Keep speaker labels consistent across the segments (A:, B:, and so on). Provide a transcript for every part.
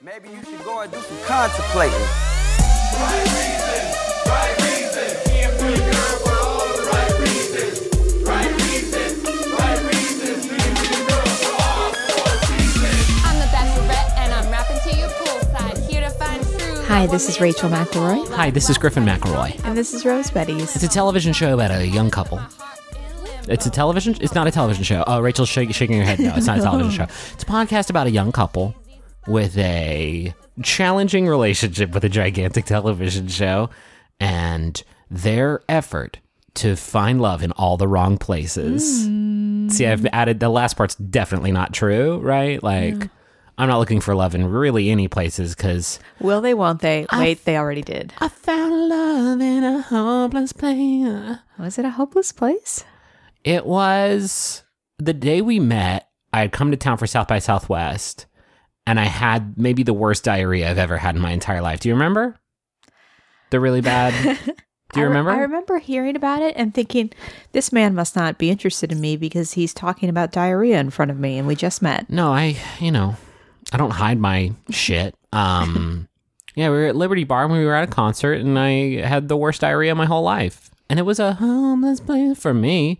A: Maybe you should go and do some contemplating.
B: Right reasons, right reasons. Can't be a girl for all the right reasons. Right reasons, right reasons. Can't be a girl for all four seasons.
C: I'm the Bachelorette, and I'm rapping to you poolside. Here to find true.
D: Hi, this is Rachel McElroy.
E: Hi, this is Griffin McElroy.
D: And this is Rose Buddies.
E: It's a television show about a young couple. It's a television. It's not a television show. Oh, Rachel's shaking her head. No, it's not a television show. It's a podcast about a young couple with a challenging relationship with a gigantic television show, and their effort to find love in all the wrong places. Mm. See, I've added the last part's definitely not true, right? Like, I'm not looking for love in really any places because
D: Will they, won't they? Wait, they already did.
E: I found love in a hopeless place.
D: Was it a hopeless place?
E: It was the day we met. I had come to town for South by Southwest, and I had maybe the worst diarrhea I've ever had in my entire life. Do you remember? The really bad. Do you
D: I re-
E: remember?
D: I remember hearing about it and thinking, this man must not be interested in me because he's talking about diarrhea in front of me and we just met.
E: No, I, you know, I don't hide my shit. Um, yeah, we were at Liberty Bar when we were at a concert, and I had the worst diarrhea of my whole life, and it was a homeless place for me.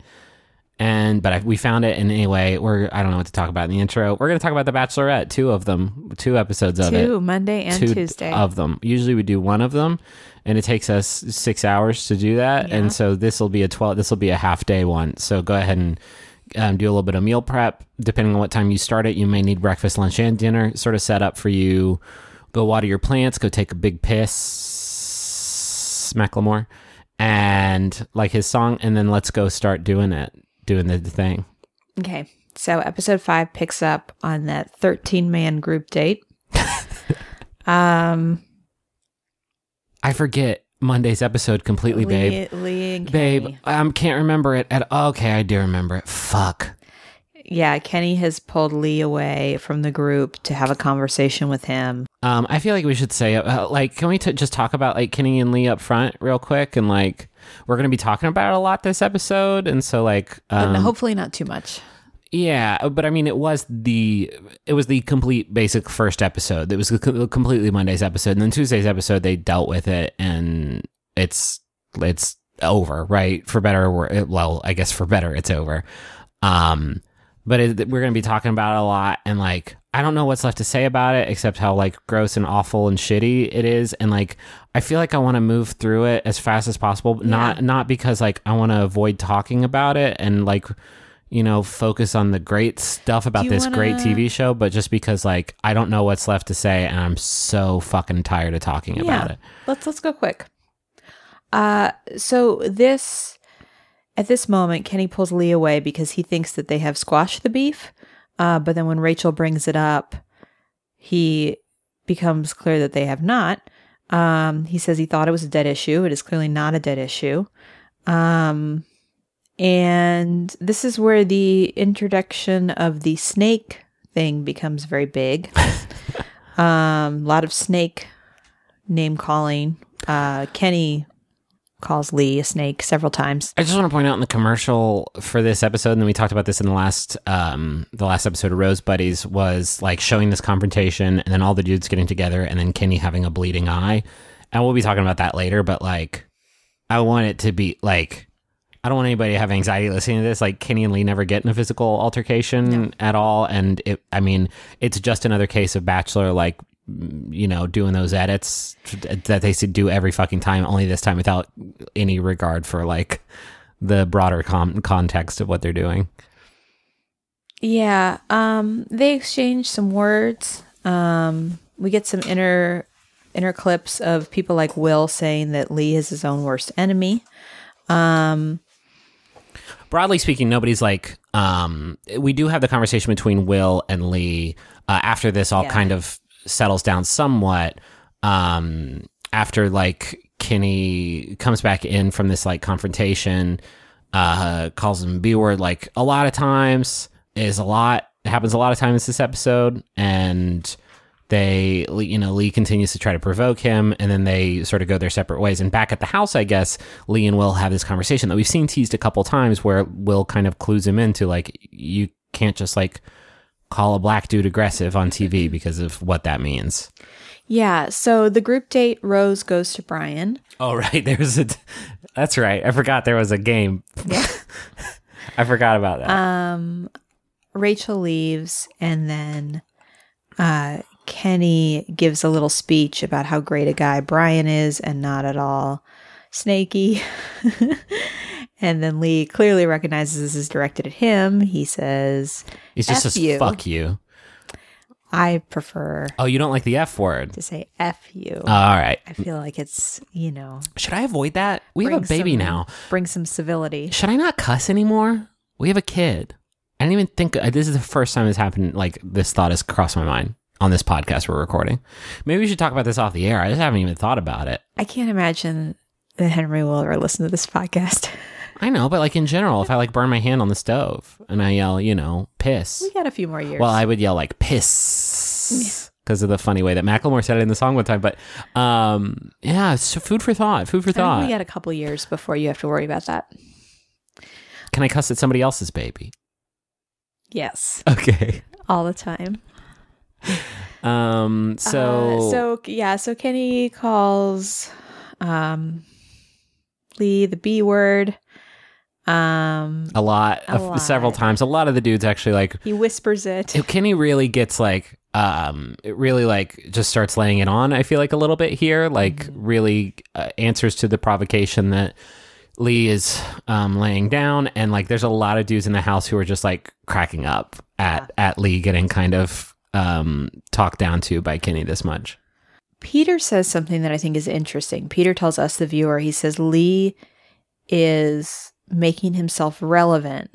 E: And but I, we found it, and anyway, we're I don't know what to talk about in the intro. We're gonna talk about the Bachelorette, two of them, two episodes of it,
D: Two, Monday and
E: two
D: Tuesday.
E: of them. Usually we do one of them, and it takes us six hours to do that.
D: Yeah.
E: And so this will be a twelve. This will be a half day one. So go ahead and um, do a little bit of meal prep. Depending on what time you start it, you may need breakfast, lunch, and dinner. Sort of set up for you. Go water your plants. Go take a big piss, Macklemore, and like his song, and then let's go start doing it, doing the thing.
D: Okay. So episode five picks up on that 13 man group date. um,
E: I forget Monday's episode completely, babe.
D: Lee, Lee and
E: Babe. I can't remember it at all. Okay, I do remember it. Fuck.
D: Yeah, Kenny has pulled Lee away from the group to have a conversation with him.
E: Um, I feel like we should say, uh, like, can we t- just talk about like Kenny and Lee up front real quick? And like, we're gonna be talking about it a lot this episode, and so like, um,
D: hopefully not too much.
E: yeah. But I mean, it was the it was the complete basic first episode. It was completely Monday's episode, and then Tuesday's episode they dealt with it, and it's it's over, right? For better or worse. Well, I guess for better, it's over. Um, but it, we're going to be talking about it a lot and like i don't know what's left to say about it except how like gross and awful and shitty it is and like i feel like i want to move through it as fast as possible but not not because like i want to avoid talking about it and like you know focus on the great stuff about this great
D: wanna-
E: tv show but just because like i don't know what's left to say and i'm so fucking tired of talking about it
D: Let's let's go quick. Uh so this at this moment Kenny pulls Lee away because he thinks that they have squashed the beef. Uh but then when Rachel brings it up, he becomes clear that they have not. Um he says he thought it was a dead issue. It is clearly not a dead issue. Um and this is where the introduction of the snake thing becomes very big. um a lot of snake name calling. Uh, Kenny calls Lee a snake several times.
E: I just want to point out in the commercial for this episode, and then we talked about this in the last um the last episode of Rose Buddies was like showing this confrontation and then all the dudes getting together and then Kenny having a bleeding eye. And we'll be talking about that later, but like I want it to be like I don't want anybody to have anxiety listening to this. Like Kenny and Lee never get in a physical altercation at all. And it I mean, it's just another case of Bachelor like you know, doing those edits that they should do every fucking time, only this time without any regard for like the broader com- context of what they're doing.
D: Yeah, um, they exchange some words. Um, we get some inner inner clips of people like Will saying that Lee is his own worst enemy. Um,
E: Broadly speaking, nobody's like, um, we do have the conversation between Will and Lee uh, after this all
D: Yeah.
E: kind of settles down somewhat. Um, after like Kenny comes back in from this like confrontation, uh, calls him B word like a lot of times is a lot. Happens a lot of times this episode, and they, you know, Lee continues to try to provoke him, and then they sort of go their separate ways. And back at the house, I guess Lee and Will have this conversation that we've seen teased a couple times, where Will kind of clues him into like, you can't just like call a black dude aggressive on TV because of what that means.
D: Yeah. So the group date, Rose goes to Brian.
E: Oh right, there's a. That's right. I forgot there was a game. Yeah. I forgot about that.
D: Um, Rachel leaves, and then uh, Kenny gives a little speech about how great a guy Brian is and not at all snaky. And then Lee clearly recognizes this is directed at him. He says,
E: He's just
D: F
E: says
D: you.
E: fuck you.
D: I prefer
E: Oh, you don't like the F word.
D: to say F you.
E: All right.
D: I feel like it's, you know,
E: Should I avoid that? We have
D: bring
E: a baby
D: some-
E: now.
D: Bring some civility.
E: Should I not cuss anymore? We have a kid. I didn't even think uh, this is the first time this happened. Like this thought has crossed my mind on this podcast we're recording. Maybe we should talk about this off the air. I just haven't even thought about it.
D: I can't imagine that Henry will ever listen to this podcast.
E: I know, but like in general, if I like burn my hand on the stove and I yell, you know, piss.
D: We got a few more years.
E: Well, I would yell like piss because of the funny way that Macklemore said it in the song one time. But um, yeah, so food for thought. Food for thought.
D: we got a couple years before you have to worry about that.
E: Can I cuss at somebody else's baby?
D: Yes,
E: Okay.
D: all the time.
E: Um. So.
D: Uh, so yeah, so Kenny calls um Lee the B word. Um
E: a lot,
D: A
E: of, several times. A lot of the dudes actually like
D: he whispers it.
E: Kenny really gets like um it really like just starts laying it on. I feel like a little bit here, like
D: Mm-hmm.
E: really uh, answers to the provocation that Lee is um laying down, and like there's a lot of dudes in the house who are just like cracking up at at Lee getting kind of um talked down to by Kenny this much.
D: Peter says something that I think is interesting. Peter tells us the viewer, he says Lee is making himself relevant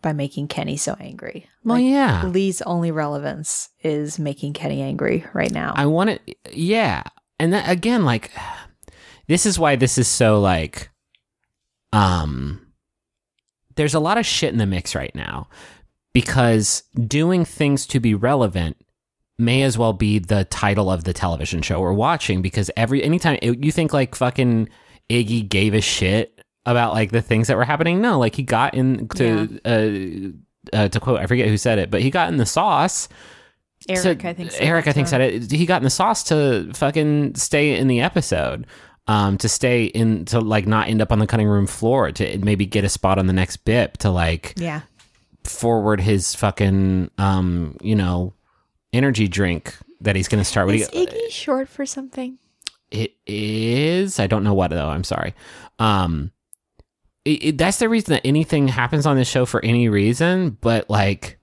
D: by making Kenny so angry.
E: Well, yeah.
D: Lee's only relevance is making Kenny angry right now.
E: I want to, yeah. And that, again, like, this is why this is so like, um, there's a lot of shit in the mix right now because doing things to be relevant may as well be the title of the television show we're watching because every anytime you think like fucking Iggy gave a shit about like the things that were happening no like he got in to uh, uh to quote I forget who said it but he got in the sauce
D: Eric,
E: to-
D: I think. said
E: Eric, I think said it. He got in the sauce to fucking stay in the episode, um, to stay in to like not end up on the cutting room floor, to maybe get a spot on the next bip, to like
D: Yeah.
E: forward his fucking um, you know, energy drink that he's gonna start. with.
D: Is
E: you-
D: Iggy short for something?
E: it is. I don't know what though. I'm sorry. Um, it, it, that's the reason that anything happens on this show for any reason, but like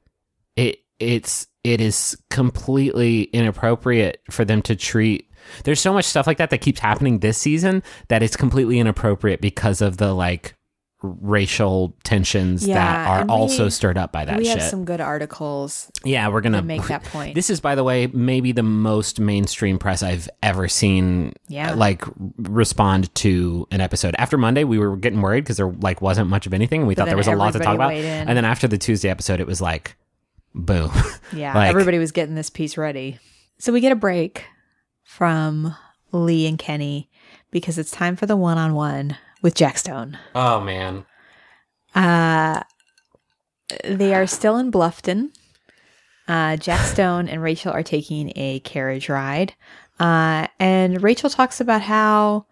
E: it, it's it is completely inappropriate for them to treat. There's so much stuff like that that keeps happening this season that it's completely inappropriate because of the like racial tensions that are
D: and
E: also
D: we-
E: stirred up by that
D: we
E: shit.
D: have some good articles
E: yeah, we're gonna
D: make that point.
E: this is, by the way, maybe the most mainstream press I've ever seen.
D: Yeah.
E: uh, like respond to an episode. After Monday, we were getting worried because there like wasn't much of anything. and We
D: But
E: thought there was a lot to talk about.
D: in.
E: And then after the Tuesday episode, it was like, boom.
D: Yeah,
E: Like-
D: everybody was getting this piece ready. So we get a break from Lee and Kenny because it's time for the one on one with Jack Stone.
E: oh man.
D: Uh, they are still in Bluffton. Uh, Jack Stone and Rachel are taking a carriage ride. Uh, and Rachel talks about how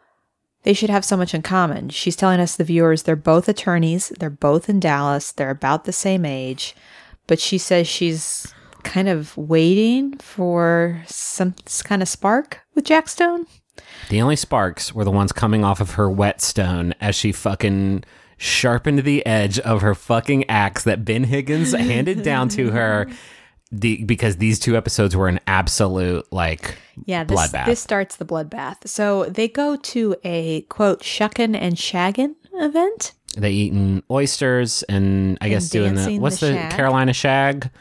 D: they should have so much in common. She's telling us, the viewers, they're both attorneys, they're both in Dallas, they're about the same age. But she says she's kind of waiting for some kind of spark with Jack Stone.
E: The only sparks were the ones coming off of her whetstone as she fucking sharpened the edge of her fucking axe that Ben Higgins handed down to her. The, because these two episodes were an absolute like
D: Yeah, this,
E: bloodbath.
D: this starts the bloodbath. So they go to a quote shuckin' and shaggin' event.
E: they eating oysters and I guess doing the what's
D: the
E: the. Carolina shag.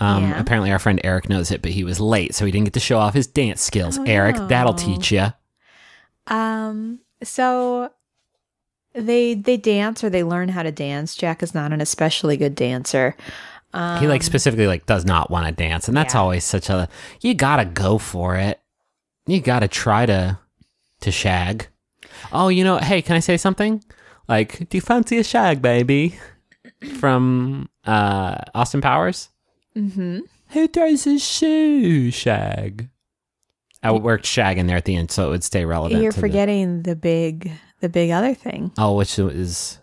E: Um,
D: Yeah.
E: Apparently, our friend Eric knows it, but he was late, so he didn't get to show off his dance skills. Eric, that'll teach you.
D: Um, so they they dance or they learn how to dance. Jack is not an especially good dancer.
E: he like specifically like does not want to dance, and that's
D: Um, yeah.
E: always such a you gotta go for it. You gotta try to to shag. Oh, you know, hey, can I say something? Like, do you fancy a shag, baby? From uh Austin Powers.
D: Mm-hmm.
E: Who throws his shoe, Shag? I worked Shag in there at the end, so it would stay relevant.
D: You're
E: to the-
D: forgetting the big the big other thing.
E: oh, which is.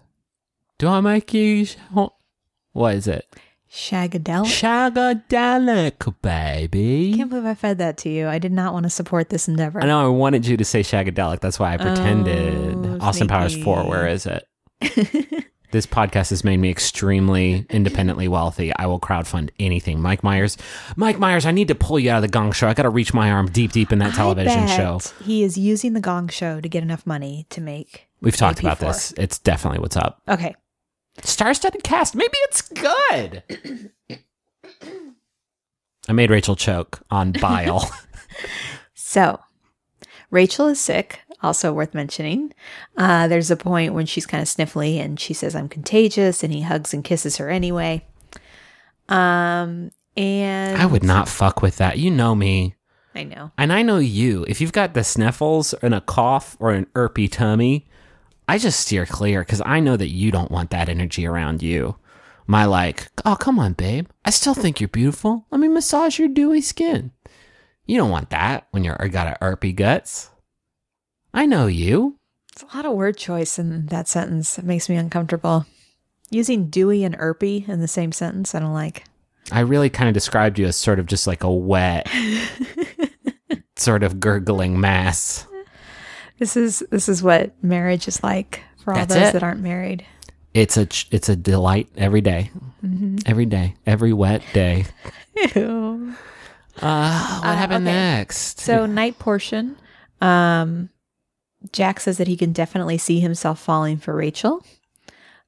E: Do I make you? sh- What is it?
D: Shagadelic.
E: Shagadelic, baby.
D: I can't believe I fed that to you. I did not want to support this endeavor.
E: I know I wanted you to say Shagadelic. That's why I pretended.
D: Oh,
E: Austin Powers
D: sneaky.
E: 4, where is it? this podcast has made me extremely independently wealthy. I will crowdfund anything. Mike Myers. Mike Myers, I need to pull you out of the gong show. I got to reach my arm deep, deep in that television show.
D: He is using the Gong Show to get enough money to make.
E: We've talked about
D: AP4.
E: this. It's definitely what's up.
D: Okay,
E: Star-studded cast. Maybe it's good. I made Rachel choke on bile.
D: so Rachel is sick. Also worth mentioning. Uh, there's a point when she's kind of sniffly and she says, "I'm contagious," and he hugs and kisses her anyway. Um, and
E: I would not fuck with that. You know me.
D: I know.
E: And I know you. If you've got the sniffles and a cough or an irpy tummy, I just steer clear because I know that you don't want that energy around you. My like, oh come on, babe. I still think you're beautiful. Let me massage your dewy skin. You don't want that when you're got a irpy guts. I know you.
D: It's a lot of word choice in that sentence. It makes me uncomfortable. Using dewy and irpy in the same sentence, I don't like.
E: I really kind of described you as sort of just like a wet, sort of gurgling mass.
D: This is this is what marriage is like for all
E: That's
D: those
E: it.
D: that aren't married.
E: It's a ch- it's a delight every day. Every day, every wet day.
D: Ew.
E: Uh, what
D: Uh,
E: happened
D: okay.
E: next?
D: So night portion. Um, Jack says that he can definitely see himself falling for Rachel.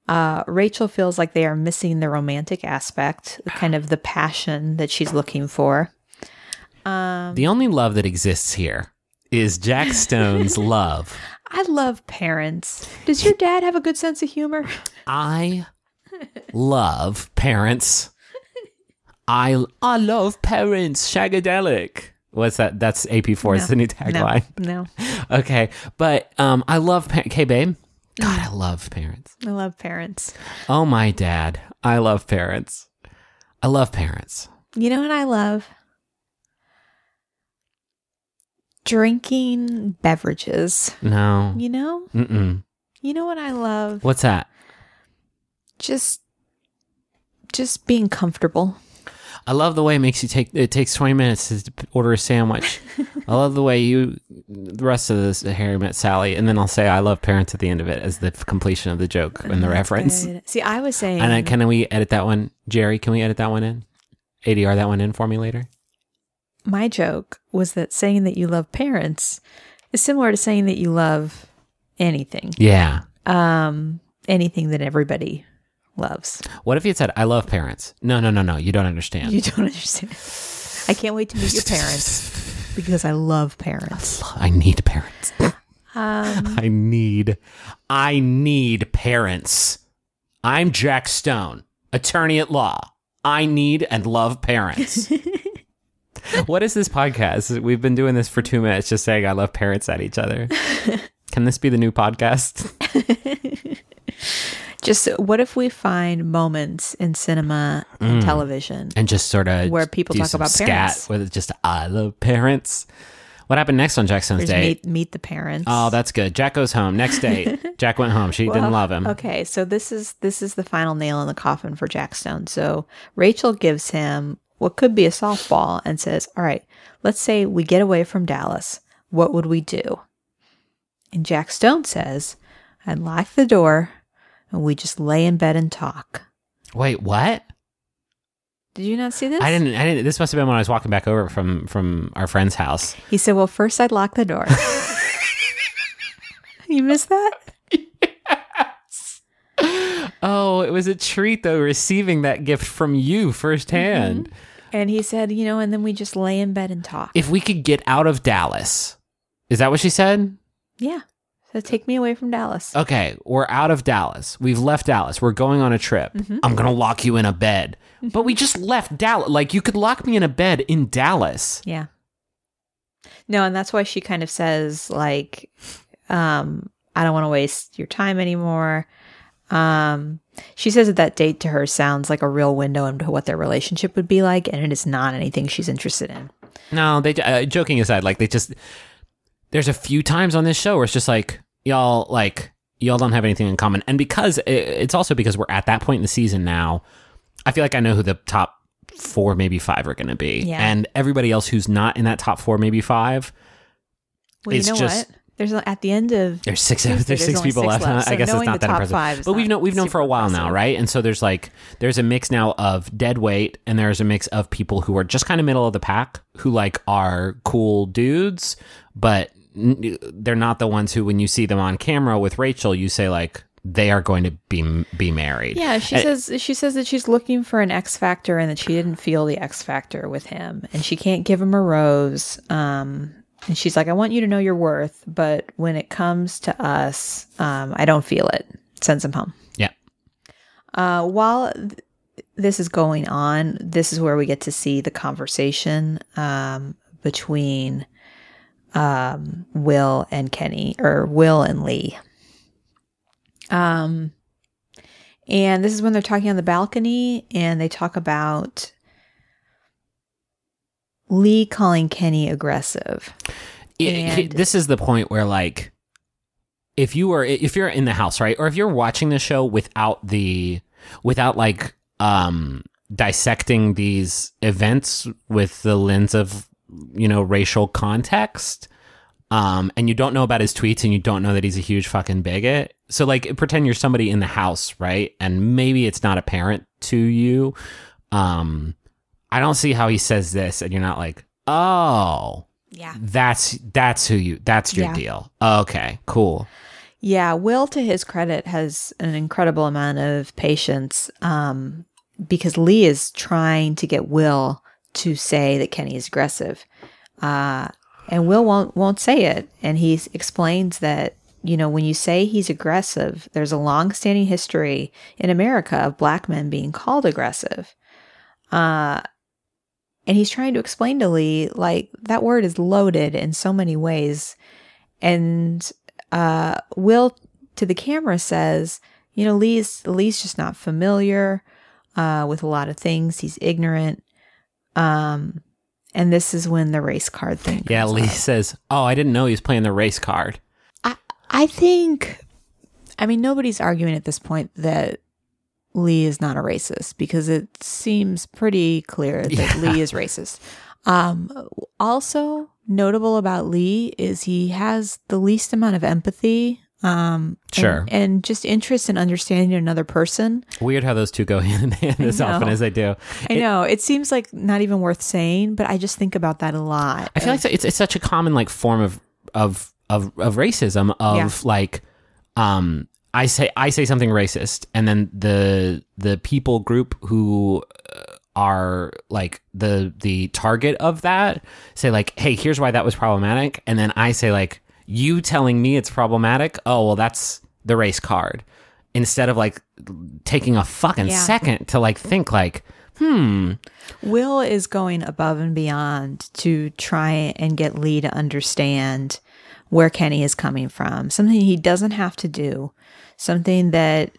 D: Uh, Rachel feels like they are missing the romantic aspect, kind of the passion that she's looking for.
E: the only love that exists here is Jack Stone's love.
D: I love parents. Does your dad have a good sense of humor?
E: I love parents. I I love parents. Shagadelic. What's that? That's AP4. It's the new tagline.
D: No, no,
E: Okay, but um, I love. Pa- okay, babe. God, I love parents.
D: I love parents.
E: Oh my dad, I love parents. I love parents.
D: You know what I love? Drinking beverages.
E: No.
D: You know?
E: Mm-mm.
D: You know what I love?
E: What's that?
D: Just just being comfortable.
E: I love the way it makes you take. It takes twenty minutes to order a sandwich. I love the way you. The rest of this, Harry met Sally, and then I'll say I love parents at the end of it as the completion of the joke and the reference.
D: Good. See, I was saying
E: And then can we edit that one, Jerry? Can we edit that one in? ADR that one in for me later.
D: my joke was that saying that you love parents is similar to saying that you love anything.
E: Yeah.
D: Um anything that everybody loves.
E: What if you had said I love parents? No, no, no, no. You don't understand.
D: You don't understand. I can't wait to meet your parents because I love parents.
E: I need parents.
D: Um,
E: I need, I need parents. I'm Jack Stone, attorney at law. I need and love parents. what is this podcast? We've been doing this for two minutes, just saying I love parents at each other. Can this be the new podcast?
D: Just what if we find moments in cinema and mm. television
E: And just sort of
D: Where people talk about
E: scat
D: parents.
E: with just I love parents. What happened next on Jack Stone's
D: There's
E: date?
D: meet, meet the parents.
E: Oh, that's good. Jack goes home. Next date, Jack went home. She didn't love him.
D: Okay, so this is this is the final nail in the coffin for Jack Stone. So Rachel gives him what could be a softball and says, "All right, let's say we get away from Dallas. What would we do?" And Jack Stone says, "I'd lock the door and we just lay in bed and talk."
E: Wait, what?
D: Did you not see this?
E: I didn't. I didn't. This must have been when I was walking back over from from our friend's house.
D: He said, "Well, first I'd lock the door." you missed that?
E: Oh, it was a treat though, receiving that gift from you firsthand. Mm-hmm.
D: And he said, "You know, and then we just lay in bed and talk."
E: If we could get out of Dallas, is that what she said?
D: Yeah. So take me away from Dallas.
E: Okay, we're out of Dallas. We've left Dallas. We're going on a trip. I'm gonna lock you in a bed. But we just left Dallas. Like you could lock me in a bed in Dallas.
D: Yeah. No, and that's why she kind of says like, um, I don't want to waste your time anymore. Um, she says that that date to her sounds like a real window into what their relationship would be like, and it is not anything she's interested in.
E: No, they uh, joking aside, like they just there's a few times on this show where it's just like y'all like y'all don't have anything in common, and because it's also because we're at that point in the season now. I feel like I know who the top four, maybe five, are going to be,
D: Yeah.
E: and everybody else who's not in that top four, maybe five.
D: Well,
E: It's
D: you know
E: just-
D: what? There's at the end of
E: There's six.
D: Tuesday,
E: there's six people left.
D: left, so
E: I guess it's not
D: the
E: that
D: top
E: impressive. but we've known we've known for a while now, right? And so there's like there's a mix now of dead weight, and there's a mix of people who are just kind of middle of the pack, who like are cool dudes, but they're not the ones who, when you see them on camera with Rachel, you say like they are going to be be married.
D: Yeah, she
E: And-
D: says she says that she's looking for an X factor and that she didn't feel the X factor with him, and she can't give him a rose. Um, and she's like, "I want you to know your worth, but when it comes to us, um, I don't feel it." Sends him home.
E: yeah.
D: Uh, while th- this is going on, this is where we get to see the conversation um, between um, Will and Kenny, or Will and Lee. Um, and this is when they're talking on the balcony, and they talk about Lee calling Kenny aggressive.
E: It-
D: And-
E: this is the point where like if you were if you're in the house right or if you're watching the show without the without like um dissecting these events with the lens of you know racial context um and you don't know about his tweets and you don't know that he's a huge fucking bigot so like pretend you're somebody in the house right and maybe it's not apparent to you um i don't see how he says this and you're not like oh
D: Yeah.
E: that's that's who you that's your
D: Yeah.
E: deal. Okay, cool.
D: Yeah, Will, to his credit, has an incredible amount of patience um, because Lee is trying to get Will to say that Kenny is aggressive, uh, and Will won't won't say it. And he explains that you know when you say he's aggressive, there's a long-standing history in America of black men being called aggressive. Uh, and he's trying to explain to Lee like that word is loaded in so many ways, and uh, Will to the camera says, you know, Lee's Lee's just not familiar uh, with a lot of things. He's ignorant. Um, and this is when the race card thing.
E: Yeah, Lee
D: up.
E: says, "Oh, I didn't know he was playing the race card."
D: I I think, I mean, nobody's arguing at this point that Lee is not a racist because it seems pretty clear that
E: Yeah.
D: Lee is racist. Um, also notable about Lee is he has the least amount of empathy. Um,
E: Sure.
D: and, just interest in understanding another person.
E: Weird how those two go hand in hand as often as they do.
D: I know it seems like not even worth saying, but I just think about that a lot.
E: I feel like it's it's such a common like form of of of of racism of
D: Yeah.
E: like um I say I say something racist and then the the people group who uh, are like the the target of that say like hey here's why that was problematic and then I say like you telling me it's problematic oh well that's the race card instead of like taking a fucking
D: Yeah.
E: second to like think like hmm
D: Will is going above and beyond to try and get Lee to understand where Kenny is coming from. Something he doesn't have to do. Something that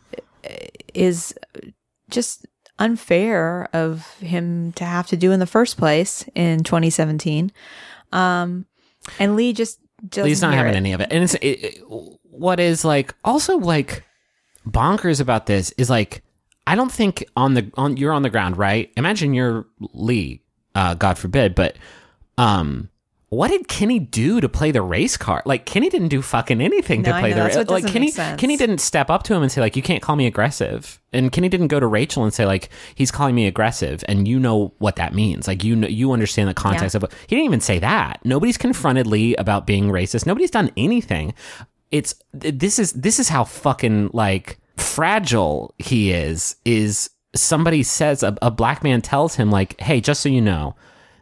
D: uh, just unfair of him to have to do in the first place in 2017. Um, and Lee just
E: He's not having
D: it.
E: any of it. And it's it, it- what is like also like bonkers about this is like I don't think on the on you're on the ground, right? Imagine you're Lee, uh, God forbid, but um what did Kenny do to play the race card? Like Kenny didn't do fucking anything
D: No,
E: to play
D: know,
E: the
D: what
E: like Kenny. Kenny didn't step up to him and say like you can't call me aggressive. And Kenny didn't go to Rachel and say like he's calling me aggressive and you know what that means. Like you know you understand the context
D: Yeah.
E: of it. He didn't even say that. Nobody's confronted Lee about being racist. Nobody's done anything. It's this is this is how fucking like fragile he is is somebody says a, a black man tells him like hey just so you know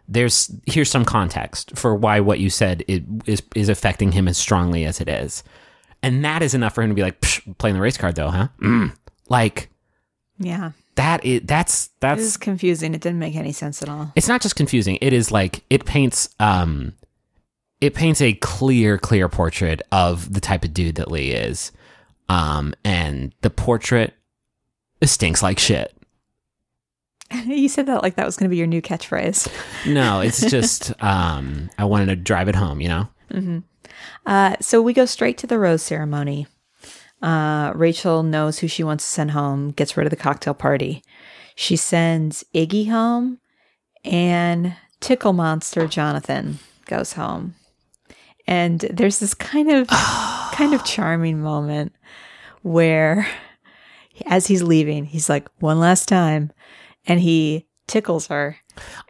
E: there's here's some context for why what you said it, is is affecting him as strongly as it is and that is enough for him to be like Psh, playing the race card though huh mm. like
D: Yeah.
E: that is that's that's
D: It was confusing. It didn't make any sense at all.
E: it's not just confusing it is like it paints um it paints a clear clear portrait of the type of dude that lee is Um, and the portrait stinks like shit.
D: you said that like that was going to be your new catchphrase.
E: No, it's just um, I wanted to drive it home. You know.
D: Uh, so we go straight to the rose ceremony. Uh, Rachel knows who she wants to send home, gets rid of the cocktail party. She sends Iggy home, and Tickle Monster Jonathan goes home. And there's this kind of kind of charming moment where as he's leaving, he's like, one last time, and he tickles her.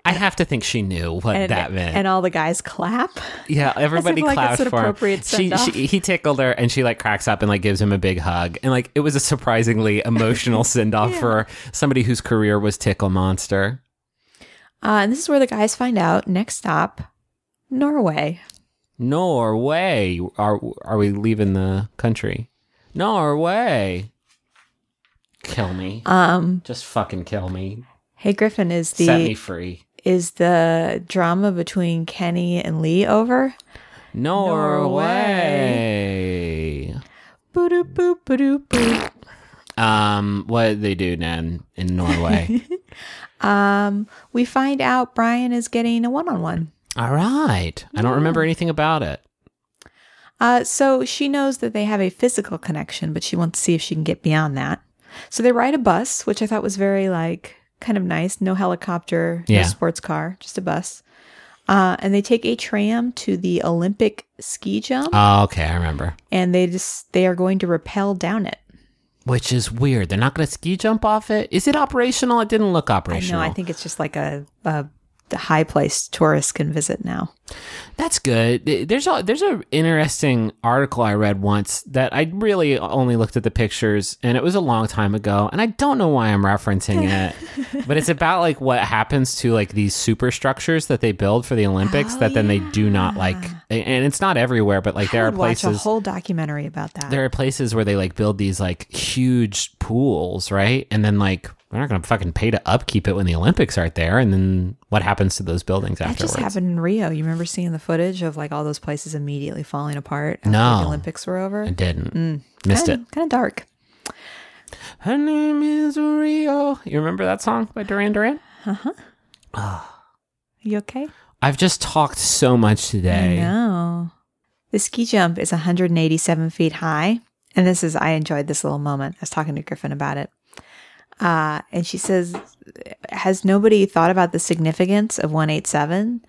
E: I have to think she knew what
D: And,
E: that meant.
D: and all the guys clap.
E: Yeah, everybody
D: like
E: clapped for him.
D: appropriate
E: She, she, he tickled her, and she like cracks up and like gives him a big hug, and like it was a surprisingly emotional send off for somebody whose career was Tickle Monster.
D: Uh, and this is where the guys find out. Next stop, Norway.
E: Norway, are are we leaving the country? Norway, kill me,
D: Um,
E: just fucking kill me,
D: hey Griffin, is the
E: set me free.
D: is the drama between Kenny and Lee over?
E: Norway.
D: Boop boop boop boop.
E: Um, what did they do, Nan, in Norway?
D: Um, we find out Brian is getting a one-on-one.
E: All right, I don't remember anything about it.
D: Uh, so she knows that they have a physical connection, but she wants to see if she can get beyond that. So they ride a bus, which I thought was very like kind of nice. No helicopter,
E: Yeah.
D: no sports car, just a bus. Uh, and they take a tram to the Olympic ski jump,
E: Oh, okay, I remember.
D: and they just they are going to rappel down it.
E: Which is weird. They're not going to ski jump off it. Is it operational? It didn't look operational.
D: No, I think it's just like a, a, a high place tourists can visit now.
E: That's good. There's a there's a interesting article I read once that I really only looked at the pictures and it was a long time ago and I don't know why I'm referencing it. but it's about like what happens to like these superstructures that they build for the Olympics that then they do not oh, like and it's not everywhere but like there
D: I
E: are
D: would watch a whole documentary about that.
E: there are places where they like build these like huge pools, right? And then like they're not going to fucking pay to upkeep it when the Olympics aren't there. And then what happens to those buildings
D: that
E: afterwards?
D: just happened in Rio. You remember seeing the footage of like all those places immediately falling apart after
E: No.
D: the Olympics were over?
E: I didn't. Mm. Missed it.
D: Kind of dark.
E: Her name is Rio. You remember that song by Duran Duran? Uh huh. Oh.
D: You okay?
E: I've just talked so much today.
D: No. The ski jump is 187 feet high. And this is, I enjoyed this little moment. I was talking to Griffin about it. Uh, and she says, Has nobody thought about the significance of 187?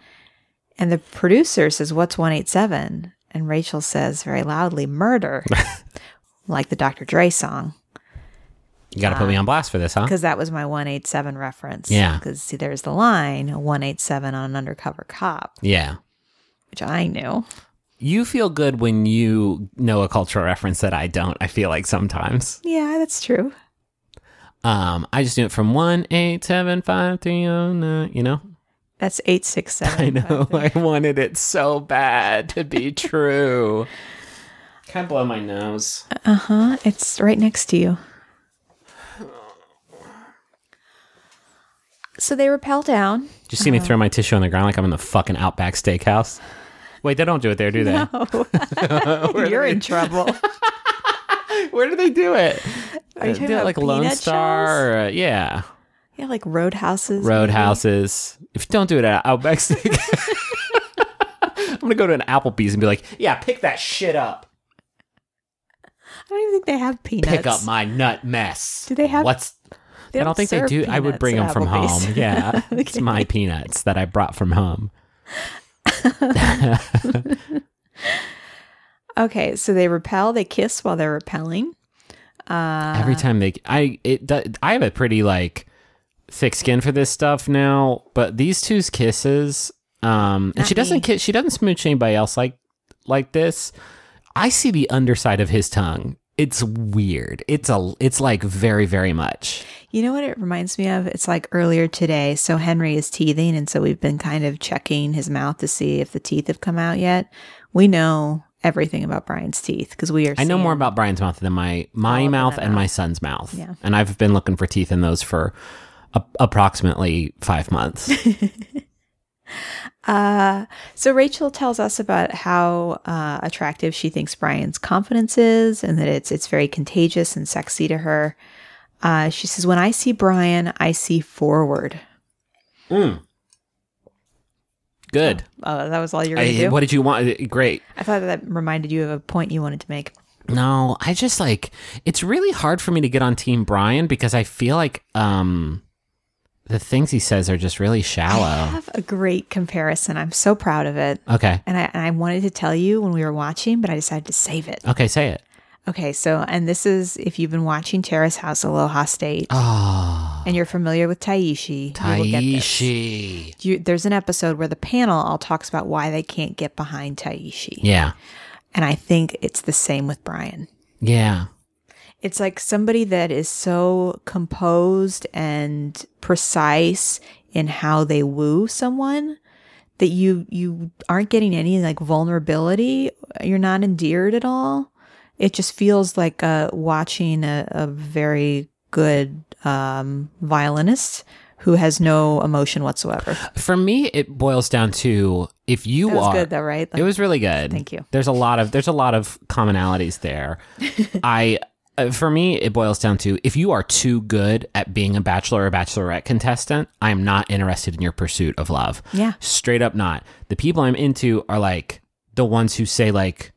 D: And the producer says, What's 187? And Rachel says very loudly, Murder. like the Dr. Dre song.
E: You got to put me on blast for this, huh?
D: Because that was my 187 reference.
E: Yeah.
D: Because see, there's the line 187 on an undercover cop,
E: Yeah.
D: which I knew.
E: You feel good when you know a cultural reference that I don't. I feel like sometimes.
D: Yeah, that's true.
E: Um, I just do it from one eight seven five three oh nine. You know.
D: That's 867.
E: I know. I wanted it so bad to be true. Can I blow my nose?
D: Uh huh. It's right next to you. So they rappel down.
E: Did you see me throw my tissue on the ground like I'm in the fucking Outback Steakhouse? Wait, they don't do it there, do they?
D: You're in trouble.
E: Where do they do it?
D: Are you
E: Uh,
D: talking about
E: like Lone
D: peanut
E: Star?
D: shells?
E: Or, uh, yeah,
D: Yeah, like roadhouses. maybe?
E: Roadhouses. If you don't do it at Outback Steakhouse, I'm gonna go to an Applebee's and be like, "Yeah, pick that shit up.
D: I don't even think they have peanuts.
E: Pick up my nut mess."
D: Do they have-
E: What's?
D: They
E: I don't think they
D: serve
E: do. I would
D: peanuts
E: bring
D: at
E: them from
D: Applebee's.
E: home. Yeah, it's my peanuts that I brought from home.
D: Okay, so they rappel. They kiss while they're rappelling. Uh,
E: Every time they, I it, I have a pretty like thick skin for this stuff now. But these two's kisses, um, and she doesn't kiss. She doesn't smooch anybody else like like this. I see the underside of his tongue. It's weird. It's a. It's like very very much.
D: You know what it reminds me of? It's like earlier today. So Henry is teething, and so we've been kind of checking his mouth to see if the teeth have come out yet. We know everything about Brian's teeth because we are.
E: I know more about Brian's mouth than my my mouth and
D: out.
E: my son's mouth.
D: Yeah.
E: and I've been looking for teeth in those for a, approximately five months.
D: Uh, so Rachel tells us about how uh, attractive she thinks Brian's confidence is, and that it's it's very contagious and sexy to her. Uh, she says, "When I see Brian, I see forward."
E: Good.
D: Oh, that was all you're gonna do.
E: what did you want? Great.
D: I thought that reminded you of a point you wanted to make.
E: No, I just like it's really hard for me to get on Team Brian because I feel like um the things he says are just really shallow.
D: I have a great comparison. I'm so proud of it.
E: Okay.
D: And I, and I wanted to tell you when we were watching, but I decided to save it.
E: Okay, say it.
D: Okay, so, and this is if you've been watching Terrace House Aloha State
E: Oh,
D: and you're familiar with Taishi, you will get this.
E: Taishi.
D: You, there's an episode where the panel all talks about why they can't get behind Taishi.
E: Yeah.
D: And I think it's the same with Brian.
E: Yeah.
D: It's like somebody that is so composed and precise in how they woo someone that you you aren't getting any like vulnerability. You're not endeared at all. It just feels like uh, watching a, a very good um, violinist who has no emotion whatsoever.
E: For me, it boils down to if you
D: That
E: are
D: good though, right?
E: It was really good.
D: Thank you.
E: There's a lot of there's a lot of commonalities there. I uh, for me it boils down to if you are too good at being a bachelor or bachelorette contestant, I am not interested in your pursuit of love.
D: Yeah.
E: Straight up not. The people I'm into are like the ones who say like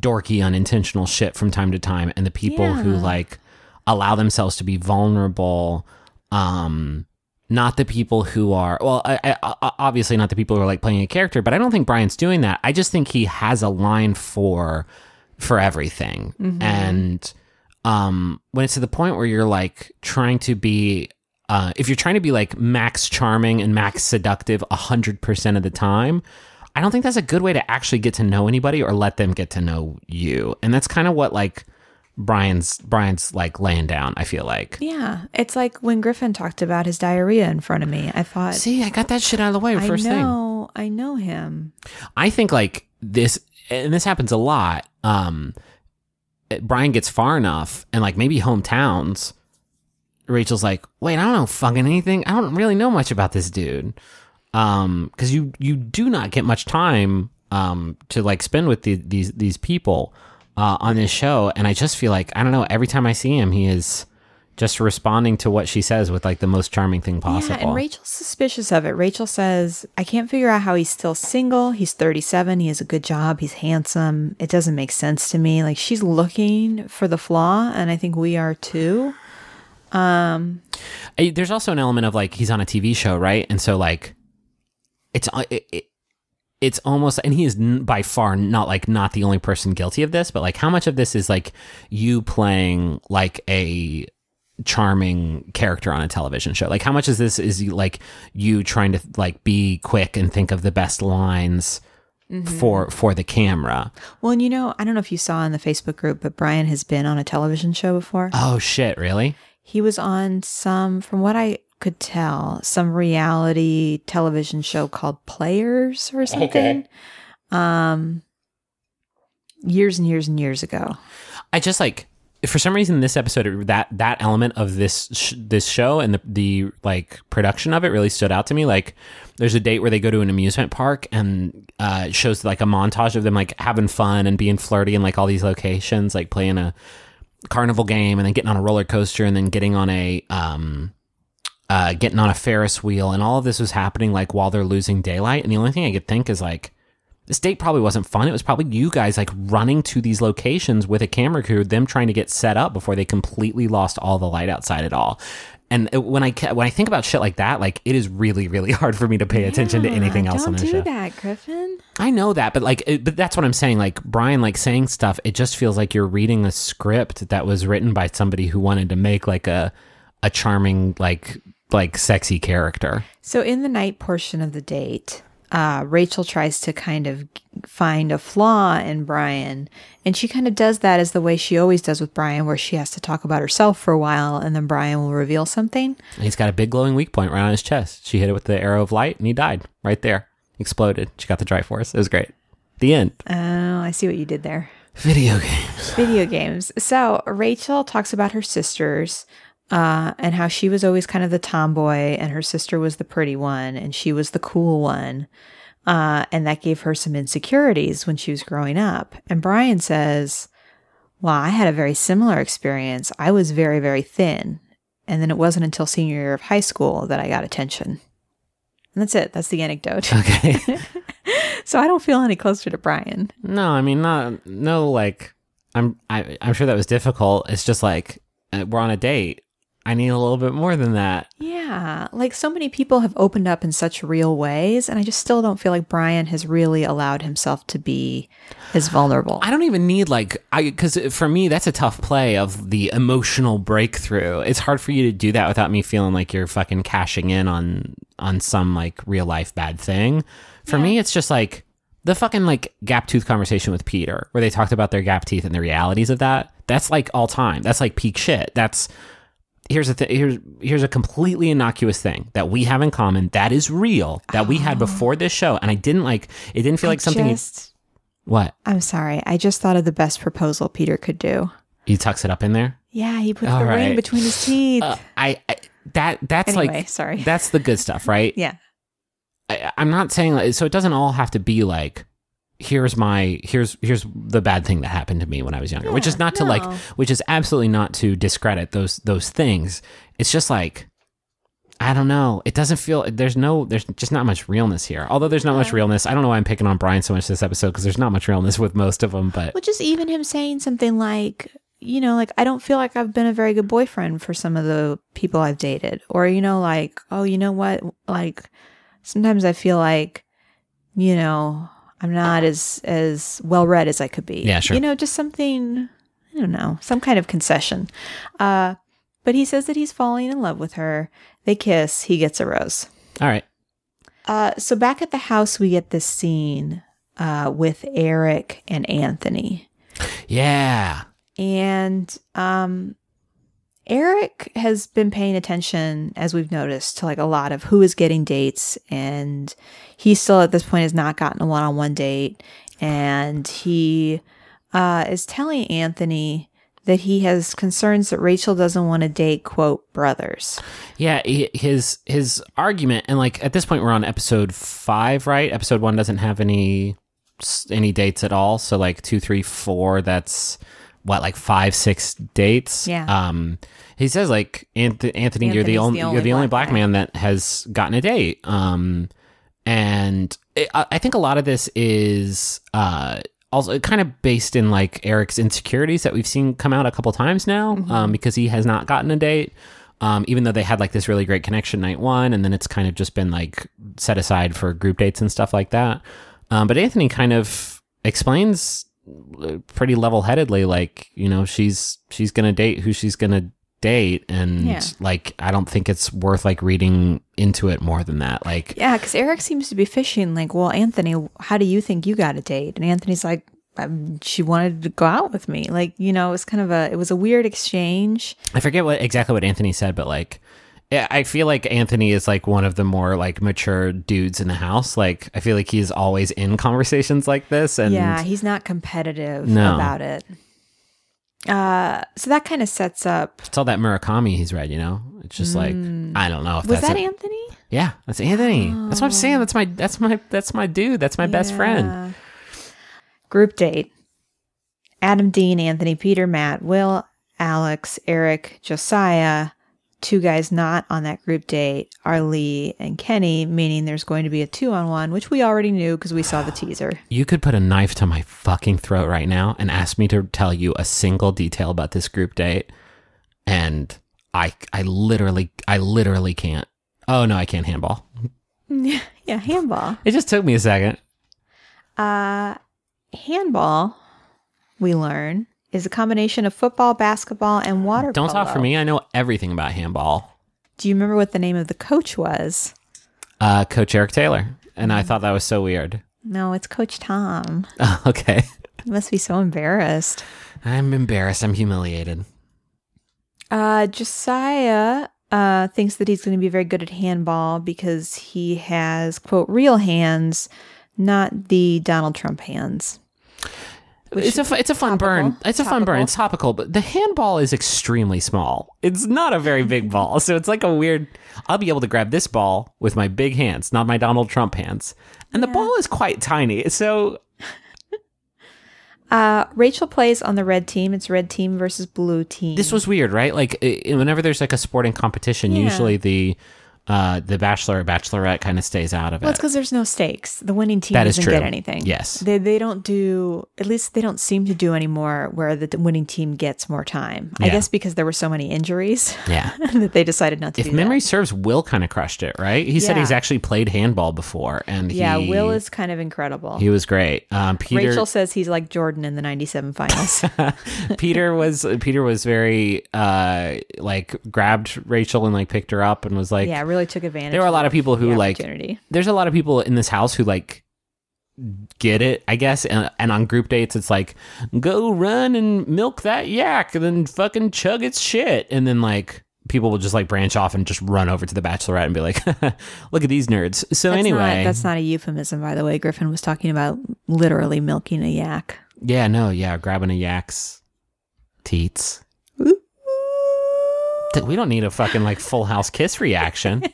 E: dorky unintentional shit from time to time and the people who like allow themselves to be vulnerable um not the people who are well I, I, obviously not the people who are like playing a character but i don't think brian's doing that. I just think he has a line for for everything. And um when it's to the point where you're like trying to be uh if you're trying to be like max charming and max seductive 100% of the time i don't think that's a good way to actually get to know anybody or let them get to know you and that's kind of what like brian's brian's like laying down i feel like
D: Yeah, it's like when Griffin talked about his diarrhea in front of me. I thought,
E: see i got that shit out of the way
D: I
E: first thing
D: know, I know him.
E: I think like this, and this happens a lot. Um, Brian gets far enough, and like maybe hometowns. Rachel's like, wait, I don't know fucking anything. I don't really know much about this dude. Um, because you you do not get much time um to like spend with the, these these people uh on this show, and I just feel like I don't know. Every time I see him, he is just responding to what she says with like the most charming thing possible.
D: Yeah, and Rachel's suspicious of it. Rachel says, I can't figure out how he's still single. He's 37. He has a good job. He's handsome. It doesn't make sense to me. Like she's looking for the flaw, and I think we are too.
E: I- there's also an element of like he's on a TV show, right? And so like it's uh, it, it, it's almost and he is n- by far not like not the only person guilty of this, but like how much of this is like you playing like a charming character on a television show? Like how much is this is like you trying to like be quick and think of the best lines for for the camera?
D: Well, and you know, I don't know if you saw in the Facebook group, but Brian has been on a television show before.
E: Oh shit, really?
D: He was on some, from what I could tell, some reality television show called Players or something. Um, years and years and years ago.
E: I just like for some reason this episode that that element of this sh- this show and the the like production of it really stood out to me. Like there's a date where they go to an amusement park and uh, it shows like a montage of them like having fun and being flirty in like all these locations, like playing a carnival game and then getting on a roller coaster and then getting on a um uh getting on a Ferris wheel and all of this was happening like while they're losing daylight and the only thing I could think is like this date probably wasn't fun. It was probably you guys like running to these locations with a camera crew, them trying to get set up before they completely lost all the light outside at all. And when I when I think about shit like that, like it is really really hard for me to pay attention to anything
D: Yeah,
E: else on the
D: do
E: show.
D: that, Griffin.
E: I know that, but like, it, but that's what I'm saying. Like Brian, like saying stuff, it just feels like you're reading a script that was written by somebody who wanted to make like a a charming, like like sexy character.
D: So, in the night portion of the date, uh, Rachel tries to kind of find a flaw in Brian. And she kind of does that as the way she always does with Brian, where she has to talk about herself for a while and then Brian will reveal something.
E: And he's got a big glowing weak point right on his chest. She hit it with the arrow of light, and he died right there. Exploded. She got the dry force. It was great. The end.
D: Oh, I see what you did there.
E: Video games.
D: Video games. So, Rachel talks about her sisters. Uh, and how she was always kind of the tomboy and her sister was the pretty one and she was the cool one. Uh, and that gave her some insecurities when she was growing up. And Brian says, Well, I had a very similar experience. I was very, very thin. And then it wasn't until senior year of high school that I got attention. And that's it. That's the anecdote.
E: Okay.
D: so I don't feel any closer to Brian.
E: no, I mean, not no like. I'm I, I'm sure that was difficult. It's just like uh, we're on a date. I need a little bit more than that.
D: Yeah, like so many people have opened up in such real ways, and I just still don't feel like Bryan has really allowed himself to be as vulnerable.
E: I don't even need like I because for me that's a tough play of the emotional breakthrough. It's hard for you to do that without me feeling like you're fucking cashing in on on some like real life bad thing. For me, it's just like the fucking like gap tooth conversation with Peter, where they talked about their gap teeth and the realities of that. That's like all time. That's like peak shit. That's here's a th- here's here's a completely innocuous thing that we have in common that is real that we had before this show, and I didn't like. It didn't feel like something. you- what
D: I'm sorry. I just thought of the best proposal Peter could do.
E: he tucks it up in there.
D: Yeah, he put
E: All
D: the ring between his teeth.
E: Uh, I, I that that's
D: Anyway,
E: like
D: sorry.
E: that's the good stuff, right?
D: yeah.
E: I, I'm not saying like, so. It doesn't all have to be like here's my here's here's the bad thing that happened to me when I was younger, which is
D: Yeah,
E: not to like which is absolutely not to discredit those those things. It's just like I don't know. It doesn't feel there's no there's just not much realness here. Although there's not much realness. I don't know why I'm picking on Bryan so much this episode because there's not much realness with most of them. But
D: Well, just even him saying something like, you know, like, I don't feel like I've been a very good boyfriend for some of the people I've dated. Or, you know, like, oh, you know what? Like, sometimes I feel like, you know, I'm not as, as well read as I could be.
E: Yeah, sure.
D: You know, just something, I don't know, some kind of concession. Uh, but he says that he's falling in love with her. They kiss. He gets a rose.
E: all right,
D: Uh, so back at the house, we get this scene uh, with Eric and Anthony.
E: yeah,
D: And um Eric has been paying attention, as we've noticed, to like a lot of who is getting dates, and he still at this point has not gotten a one-on-one date, and he uh, is telling Anthony that he has concerns that Rachel doesn't want to date quote brothers.
E: Yeah, his his argument, and like at this point, we're on episode five, right? Episode one doesn't have any any dates at all. So like two, three, four. That's what like five, six dates.
D: Yeah.
E: Um, he says like Anth- Anthony, you're the only
D: the
E: you're the only black
D: guy.
E: man that has gotten a date. Um, and it, I I think a lot of this is uh also kind of based in like Eric's insecurities that we've seen come out a couple times now,
D: Mm-hmm.
E: um, because he has not gotten a date. Um, even though they had like this really great connection night one, and then it's kind of just been like set aside for group dates and stuff like that. Um, but Anthony kind of explains pretty level headedly, like you know, she's she's gonna date who she's gonna date, and
D: Yeah.
E: like I don't think it's worth like reading into it more than that. Like
D: Yeah, because Eric seems to be fishing. Like, well, Anthony, how do you think you got a date? And Anthony's like, um, she wanted to go out with me. Like, you know, it was kind of a, it was a weird exchange.
E: I forget what exactly what Anthony said, but like I I feel like Anthony is like one of the more like mature dudes in the house. Like I feel like he's always in conversations like this and
D: yeah, he's not competitive
E: No.
D: about it. Uh, so that kind of sets up.
E: it's all that Murakami he's read, you know? It's just like I don't know if
D: Mm. Was
E: that's
D: that
E: it.
D: Anthony?
E: Yeah, that's Anthony. That's what I'm saying. That's my that's my that's my dude. That's my best friend.
D: Group date. Adam, Dean, Anthony, Peter, Matt, Will, Alex, Eric, Josiah. Two guys not on that group date are Lee and Kenny, meaning there's going to be a two on one, which we already knew because we saw the teaser.
E: You could put a knife to my fucking throat right now and ask me to tell you a single detail about this group date and I I literally I literally can't. Oh no, I can't handball.
D: yeah, handball.
E: It just took me a second.
D: Uh, handball, we learn, is a combination of football, basketball, and water
E: Don't talk for me. I know everything about handball.
D: Do you remember what the name of the coach was?
E: Uh, Coach Eric Taylor, and I thought that was so weird.
D: No, it's Coach Tom.
E: okay,
D: You must be so embarrassed.
E: I'm embarrassed. I'm humiliated.
D: Uh, Josiah uh, thinks that he's going to be very good at handball because he has, quote, real hands, not the Donald Trump hands.
E: It's a it's a fun burn. It's a fun burn. It's topical, but the handball is extremely small. It's not a very big ball, so it's like a weird. I'll be able to grab this ball with my big hands, not my Donald Trump hands, and the ball is quite tiny. So
D: Uh, Rachel plays on the red team. It's red team versus blue team.
E: this was weird, right? Like whenever there's like a sporting competition,
D: Yeah.
E: usually the uh, the bachelor or bachelorette kind of stays out of it.
D: Well, it's because there's no stakes. The winning team
E: That
D: doesn't get anything.
E: Yes.
D: they they don't do. At least they don't seem to do anymore. Where the winning team gets more time. I guess because there were so many injuries
E: Yeah.
D: that they decided not to.
E: If memory
D: that.
E: serves, Will kind of crushed it, right? He said he's actually played handball before, and
D: yeah,
E: he,
D: Will is kind of incredible.
E: he was great. Um, Peter
D: Rachel says he's like Jordan in the '97 finals.
E: Peter was Peter was very uh like grabbed Rachel and like picked her up and was like
D: yeah, really took advantage.
E: there were a lot of people who like there's a lot of people in this house who like get it I guess and, and on group dates it's like go run and milk that yak and then fucking chug its shit and then like people will just like branch off and just run over to the bachelorette and be like look at these nerds so
D: That's
E: anyway
D: not, that's not a euphemism, by the way. Griffin was talking about literally milking a yak.
E: yeah no yeah grabbing a yak's teats we don't need a fucking like full house kiss reaction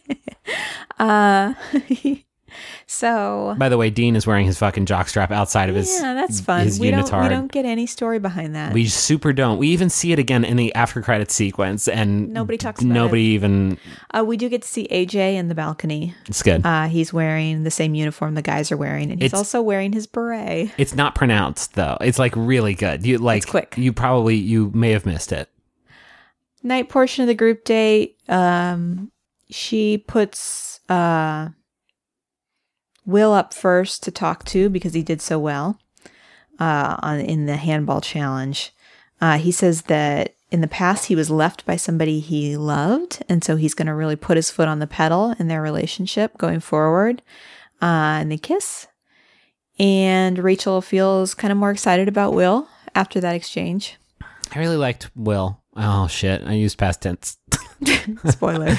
D: Uh, so
E: By the way, Dean is wearing his fucking jockstrap outside of his
D: yeah, that's fun.
E: His
D: we don't
E: unitard.
D: we don't get any story behind that.
E: We super don't. We even see it again in the after credit sequence, and
D: Nobody talks about
E: Nobody even.
D: uh, we do get to see AJ in the balcony.
E: It's good.
D: Uh, he's wearing the same uniform the guys are wearing, and he's
E: It's-
D: also wearing his beret.
E: it's not pronounced though. It's like really good. You like
D: It's quick.
E: You probably you may have missed it.
D: Night portion of the group date. Um, she puts uh, Will up first to talk to because he did so well uh, on in the handball challenge. Uh, he says that in the past he was left by somebody he loved, and so he's going to really put his foot on the pedal in their relationship going forward. Uh, and they kiss, and Rachel feels kind of more excited about Will after that exchange.
E: I really liked Will. Oh shit! I used past tense.
D: Spoiler.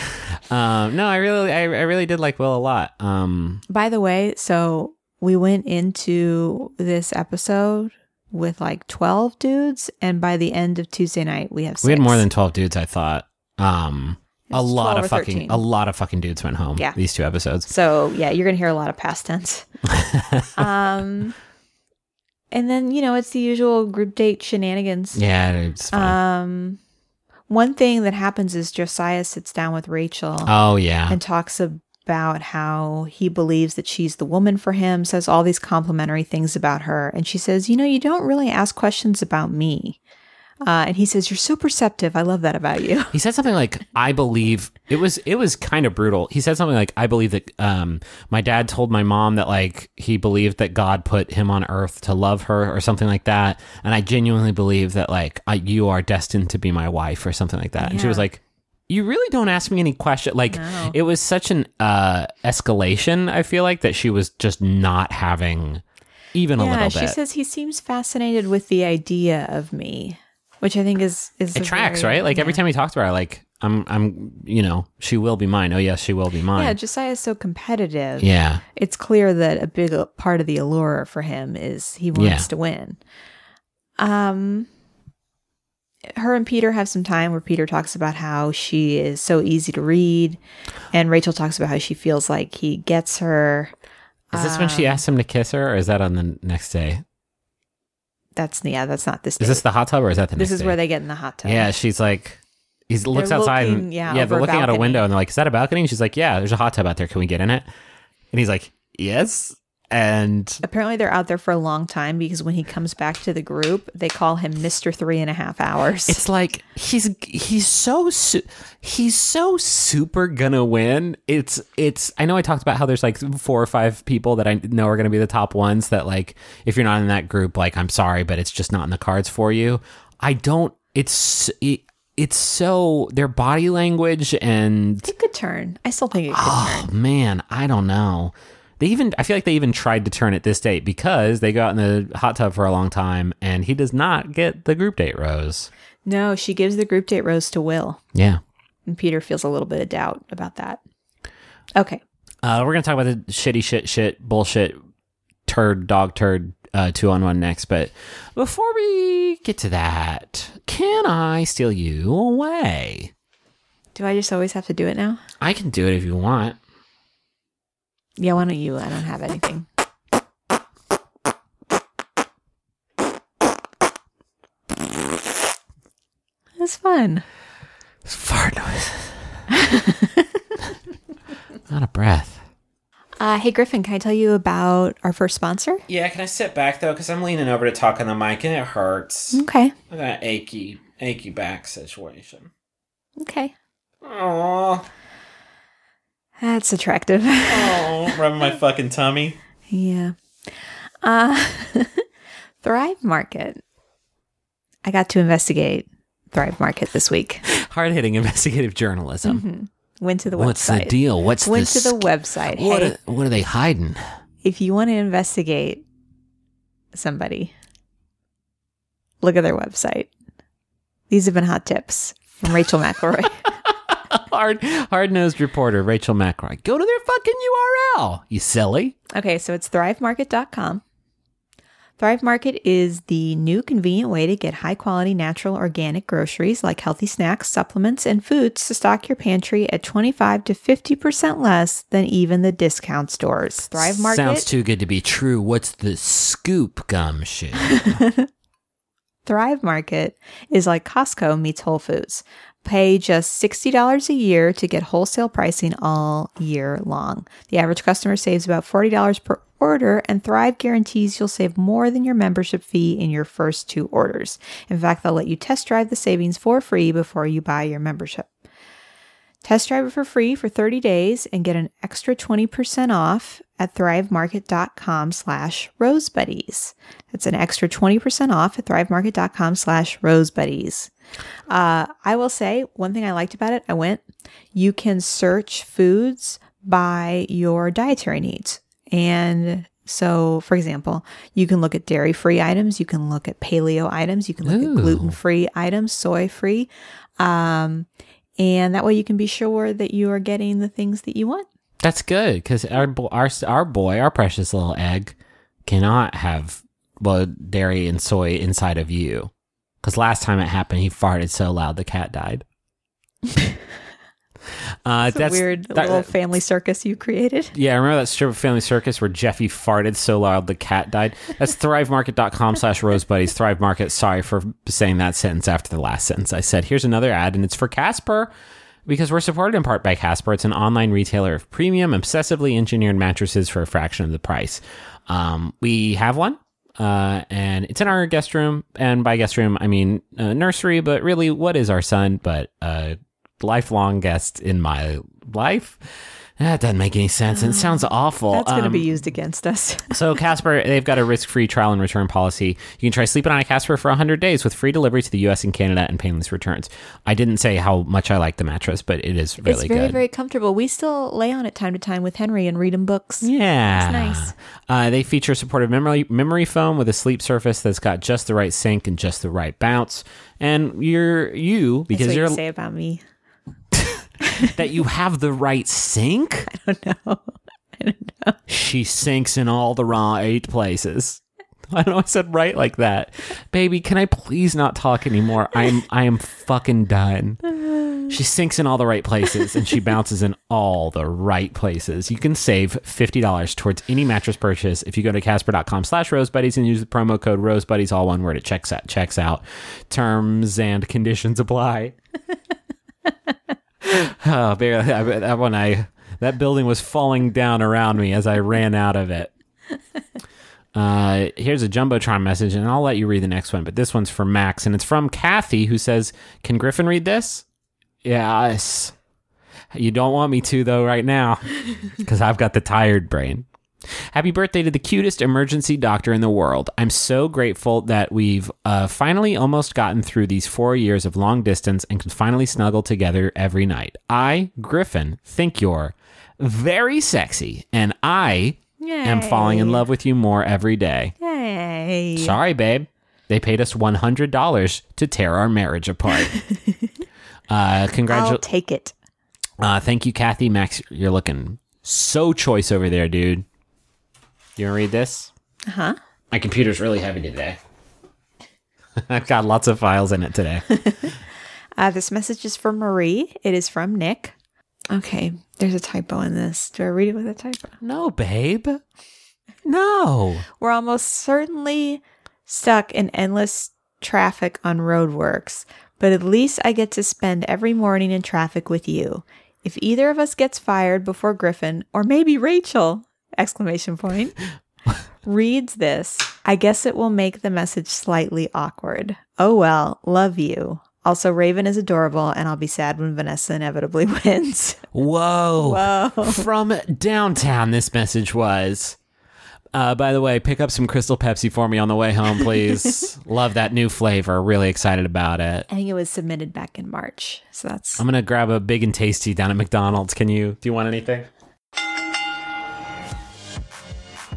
E: um, no, I really, I, I really did like Will a lot. Um,
D: By the way, so we went into this episode with like 12 dudes, and by the end of Tuesday night, we have six.
E: we had more than twelve dudes. I thought. Um, a lot of fucking,
D: 13.
E: a lot of fucking dudes went home.
D: Yeah.
E: these two episodes.
D: So, yeah, you're going to hear a lot of past tense. um, and then, you know, it's the usual group date shenanigans.
E: Yeah, it's fine.
D: Um, one thing that happens is Josiah sits down with Rachel.
E: oh yeah,
D: and talks about how he believes that she's the woman for him, says all these complimentary things about her. And she says, You know, you don't really ask questions about me. Uh, and he says, You're so perceptive. I love that about you.
E: He said something like, "I believe it was it was kind of brutal." He said something like, "I believe that um, my dad told my mom that like he believed that God put him on earth to love her or something like that, and I genuinely believe that like I, you are destined to be my wife or something like that." And she was like, "You really don't ask me any question." Like
D: No.
E: it was such an uh, escalation. I feel like that she was just not having even a
D: yeah,
E: little
D: she says he seems fascinated with the idea of me, which I think is is
E: it tracks,
D: very-
E: right? Like every time we talks about her, like I'm, I'm, you know, she will be mine. Oh yes, she will be mine.
D: Yeah, Josiah is so competitive.
E: Yeah.
D: it's clear that a big part of the allure for him is he wants
E: Yeah.
D: to win. Um, her and Peter have some time where Peter talks about how she is so easy to read, and Rachel talks about how she feels like he gets her.
E: Is this when she
D: Um,
E: asked him to kiss her, or is that on the next day?
D: That's yeah, that's not this.
E: Is this the hot tub, or is that the
D: This is
E: day?
D: where they get in the hot tub.
E: Yeah, she's like, he looks
D: They're
E: outside,
D: looking,
E: and
D: yeah,
E: yeah, they're looking out a window, and they're like, "Is that a balcony?" And she's like, "Yeah, there's a hot tub out there. Can we get in it?" And he's like, "Yes." And
D: Apparently, they're out there for a long time because when he comes back to the group, they call him Mister Three and a Half Hours.
E: it's like he's he's so su- he's so super gonna win. It's it's. I know I talked about how there's like four or five people that I know are gonna be the top ones. That like if you're not in that group, like I'm sorry, but it's just not in the cards for you. I don't. It's it, it's so their body language and
D: it could turn. I still think it could
E: oh
D: turn.
E: man, I don't know. They even I feel like they even tried to turn it this date because they got in the hot tub for a long time and he does not get the group date rose.
D: No, she gives the group date rose to Will.
E: Yeah.
D: And Peter feels a little bit of doubt about that. Okay.
E: Uh, we're gonna talk about the shitty shit shit bullshit turd dog turd uh, two on one next. But before we get to that, can I steal you away?
D: Do I just always have to do it now?
E: I can do it if you want.
D: Yeah, why don't you? I don't have anything. That's fun.
E: It's fart noises. Not a breath.
D: Uh, hey, Griffin, can I tell you about our first sponsor?
E: Yeah, can I sit back though? Because I'm leaning over to talk on the mic and it hurts.
D: Okay.
E: I got an achy, achy back situation.
D: Okay.
E: Oh,
D: That's attractive.
E: oh, rubbing my fucking tummy.
D: yeah. Uh, Thrive Market. I got to investigate Thrive Market this week.
E: Hard hitting investigative journalism.
D: Went to the website.
E: What's the deal? What's
D: Went
E: the
D: to the
E: sk-
D: website.
E: What,
D: hey,
E: are, what are they hiding?
D: if you want to investigate somebody, look at their website. These have been hot tips from Rachel McElroy.
E: Hard, hard nosed reporter Rachel McElroy. Go to their fucking URL. You silly.
D: okay, so it's thrivemarket.com. Thrive Market is the new convenient way to get high quality natural organic groceries like healthy snacks, supplements, and foods to stock your pantry at 25 to 50% less than even the discount stores. Thrive Market
E: Sounds too good to be true. What's the scoop gum shit?
D: Thrive Market is like Costco meets Whole Foods. Pay just $60 a year to get wholesale pricing all year long. The average customer saves about $40 per order, and Thrive guarantees you'll save more than your membership fee in your first two orders. In fact, they'll let you test drive the savings for free before you buy your membership. Test drive it for free for 30 days and get an extra 20% off at thrivemarket.com slash rosebuddies. That's an extra 20% off at thrivemarket.com slash rosebuddies. Uh, I will say one thing I liked about it, I went, you can search foods by your dietary needs. And so, for example, you can look at dairy free items, you can look at paleo items, you can look
E: Ooh.
D: at gluten free items, soy free. Um, and that way you can be sure that you are getting the things that you want.
E: That's good because our, bo- our our boy, our precious little egg, cannot have well dairy and soy inside of you. Because last time it happened, he farted so loud the cat died. uh,
D: a weird
E: that-
D: little family circus you created.
E: Yeah, I remember that strip of Family Circus where Jeffy farted so loud the cat died. That's thrivemarket.com slash rosebuddies. Thrive Market, sorry for saying that sentence after the last sentence I said. Here's another ad, and it's for Casper because we're supported in part by Casper. It's an online retailer of premium, obsessively engineered mattresses for a fraction of the price. Um, we have one. Uh, and it's in our guest room, and by guest room I mean uh, nursery. But really, what is our son? But a lifelong guest in my life. That doesn't make any sense. It sounds awful.
D: That's going to
E: Um,
D: be used against us.
E: so Casper, they've got a risk-free trial and return policy. You can try sleeping on a Casper for 100 days with free delivery to the U.S. and Canada and painless returns. I didn't say how much I like the mattress, but it is really
D: it's very,
E: good.
D: very comfortable. We still lay on it time to time with Henry and read him books.
E: yeah,
D: It's nice.
E: Uh, they feature supportive memory memory foam with a sleep surface that's got just the right sink and just the right bounce. And you're you because
D: what
E: you're
D: you say about me.
E: that you have the right sink.
D: I don't know. I don't know.
E: She sinks in all the right places. I don't know I said right like that. Baby, can I please not talk anymore? I'm I am fucking done. She sinks in all the right places and she bounces in all the right places. You can save $50 towards any mattress purchase if you go to casper.com slash rosebuddies and use the promo code rosebuddies, all one word. It checks out, checks out. Terms and conditions apply. oh, baby, I- that one I that building was falling down around me as I ran out of it. Uh, here's a jumbotron message, and I'll let you read the next one. But this one's for Max, and it's from Kathy, who says, "Can Griffin read this?" Yes. You don't want me to though right now, because I've got the tired brain. Happy birthday to the cutest emergency doctor in the world. I'm so grateful that we've uh, finally almost gotten through these four years of long distance and can finally snuggle together every night. I, Griffin, think you're very sexy, and I am falling in love with you more every day.
D: Yay.
E: Sorry, babe. They paid us $100 to tear our marriage apart. uh,
D: I'll
E: congratulations.
D: take it.
E: Uh, thank you, Kathy. Max, you're looking so choice over there, dude. You want to read this?
D: Uh huh.
E: My computer's really heavy today. I've got lots of files in it today.
D: Uh, this message is from Marie. It is from Nick. Okay, there's a typo in this. Do I read it with a typo?
E: no, babe. No.
D: We're almost certainly stuck in endless traffic on roadworks, but at least I get to spend every morning in traffic with you. If either of us gets fired before Griffin, or maybe Rachel, exclamation point, reads this, I guess it will make the message slightly awkward. Oh well, love you. Also, Raven is adorable, and I'll be sad when Vanessa inevitably wins.
E: Whoa. Whoa. From downtown, this message was. Uh, by the way, pick up some Crystal Pepsi for me on the way home, please. Love that new flavor. Really excited about it.
D: I think it was submitted back in March, so that's
E: I'm gonna grab a big and tasty down at McDonald's. Can you? Do you want anything?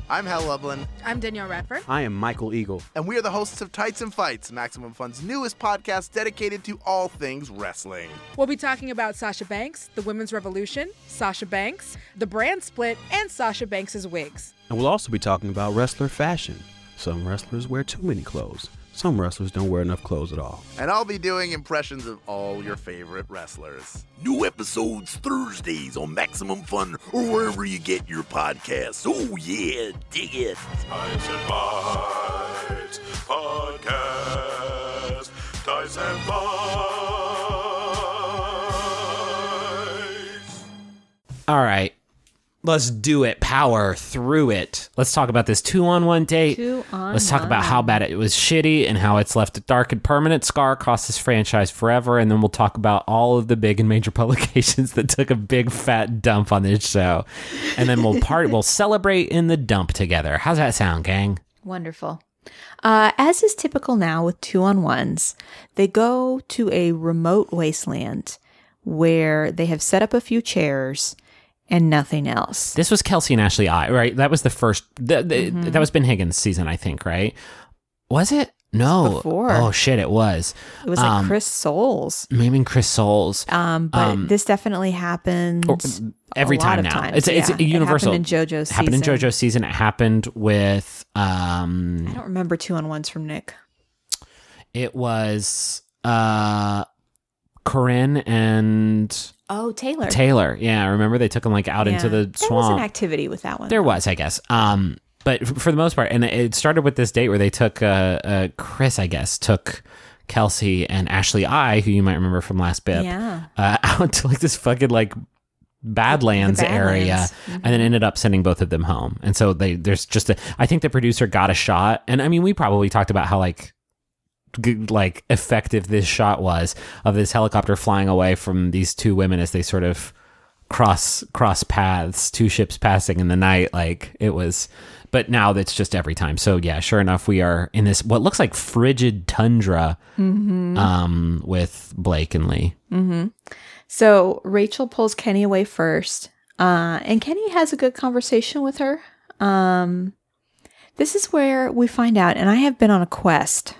F: I'm Hal Lublin,
G: I'm Danielle Radford.
H: I am Michael Eagle.
F: and we are the hosts of Tights and Fights, Maximum Fun's newest podcast dedicated to all things wrestling.
G: We'll be talking about Sasha Banks, the women's revolution, Sasha Banks, the brand split, and Sasha Banks' wigs.
H: And we'll also be talking about wrestler fashion. Some wrestlers wear too many clothes. Some wrestlers don't wear enough clothes at all.
F: And I'll be doing impressions of all your favorite wrestlers.
I: New episodes Thursdays on Maximum Fun or wherever you get your podcasts. Oh yeah, dig it.
B: Tights and Bites Podcast. Tights and Bites.
E: All right. Let's do it. Power through it. Let's talk about this two on one date.
D: Two on
E: Let's talk about how bad it was shitty and how it's left a dark and permanent scar across this franchise forever. And then we'll talk about all of the big and major publications that took a big fat dump on this show. And then we'll part we'll celebrate in the dump together. How's that sound, gang?
D: Wonderful. Uh, as is typical now with two on ones, they go to a remote wasteland where they have set up a few chairs and nothing else.
E: This was Kelsey and Ashley I, right? That was the first the, the,
D: Mm-hmm.
E: that was Ben Higgins season, I think, right? Was it? No.
D: before.
E: Oh shit, it was.
D: It was like
E: Um,
D: Chris Soules.
E: Maybe Chris Soules.
D: Um, but
E: um,
D: this definitely happens
E: Or- every
D: a lot
E: time
D: of
E: now.
D: times,
E: It's it's
D: yeah.
E: a universal.
D: It happened in JoJo's
E: It happened in
D: season.
E: JoJo's season. It happened with um
D: I don't remember two on ones from Nick.
E: it was uh Corinne and
D: Oh, Taylor.
E: Taylor. Yeah, I remember they took him like out into
D: Yeah.
E: the
D: There was an activity with that one.
E: There was, I guess. Um, but for the most part, and it started with this date where they took uh, uh Chris, I guess, took Kelsey and Ashley I, who you might remember from last bit,
D: Yeah.
E: uh, out to like this fucking like Badlands,
D: The
E: area,
D: Badlands.
E: and then ended up sending both of them home. And so they there's just a. I think the producer got a shot, and I mean we probably talked about how like like effective this shot was of this helicopter flying away from these two women as they sort of cross cross paths two ships passing in the night like it was but now that's just every time. So yeah sure enough we are in this what looks like frigid tundra um with blake and lee.
D: So Rachel pulls Kenny away first, uh, and Kenny has a good conversation with her. Um, this is where we find out, and I have been on a quest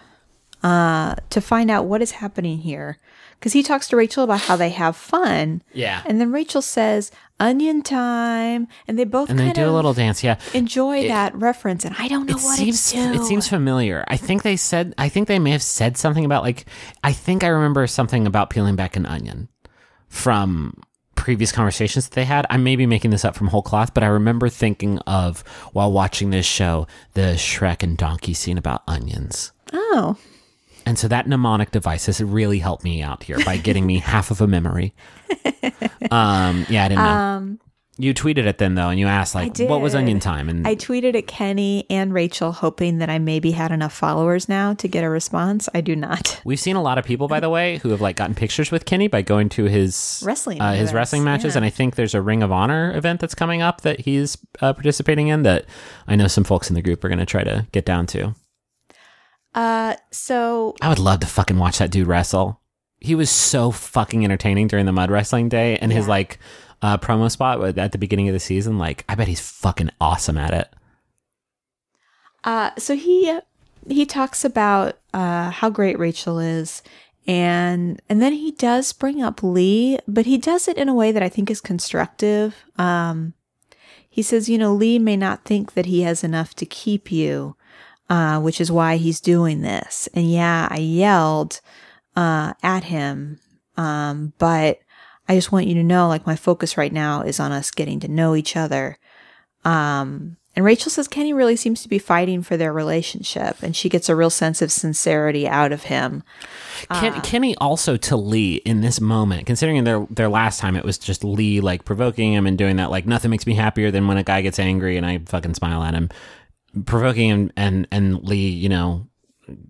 D: uh, to find out what is happening here. Because he talks to Rachel about how they have fun.
E: Yeah.
D: And then Rachel says, onion time. And they both
E: and they do
D: of
E: a little dance yeah
D: enjoy
E: It-
D: that reference. And I don't know
E: it
D: what
E: seems it seems familiar. I think they said I think they may have said something about like I think I remember something about peeling back an onion from previous conversations that they had. I may be making this up from whole cloth, but I remember thinking of while watching this show the Shrek and Donkey scene about onions.
D: Oh,
E: And so that mnemonic device has really helped me out here by getting me half of a memory. Um, yeah, I didn't know.
D: um,
E: you tweeted it then though, and you asked like, "What was onion time?" And
D: I tweeted at Kenny and Rachel, hoping that I maybe had enough followers now to get a response. I do not.
E: We've seen a lot of people, by the way, who have like gotten pictures with Kenny by going to his
D: Wrestling
E: uh, his wrestling matches,
D: yeah.
E: and I think there's a Ring of Honor event that's coming up that he's uh, participating in. That I know some folks in the group are going to try to get down to.
D: Uh, so
E: I would love to fucking watch that dude wrestle. He was so fucking entertaining during the mud wrestling day, and his like uh, promo spot at the beginning of the season. Like, I bet he's fucking awesome at it.
D: Uh, so he he talks about uh, how great Rachel is, and and then he does bring up Lee, but he does it in a way that I think is constructive. Um, he says, you know, Lee may not think that he has enough to keep you, uh, which is why he's doing this. And yeah, I yelled uh, at him, um, but I just want you to know, like, my focus right now is on us getting to know each other. Um, and Rachel says Kenny really seems to be fighting for their relationship, and she gets a real sense of sincerity out of him.
E: Ken, Kenny also to Lee in this moment, considering their their last time it was just Lee like provoking him and doing that like nothing makes me happier than when a guy gets angry and I fucking smile at him, provoking him and and Lee you know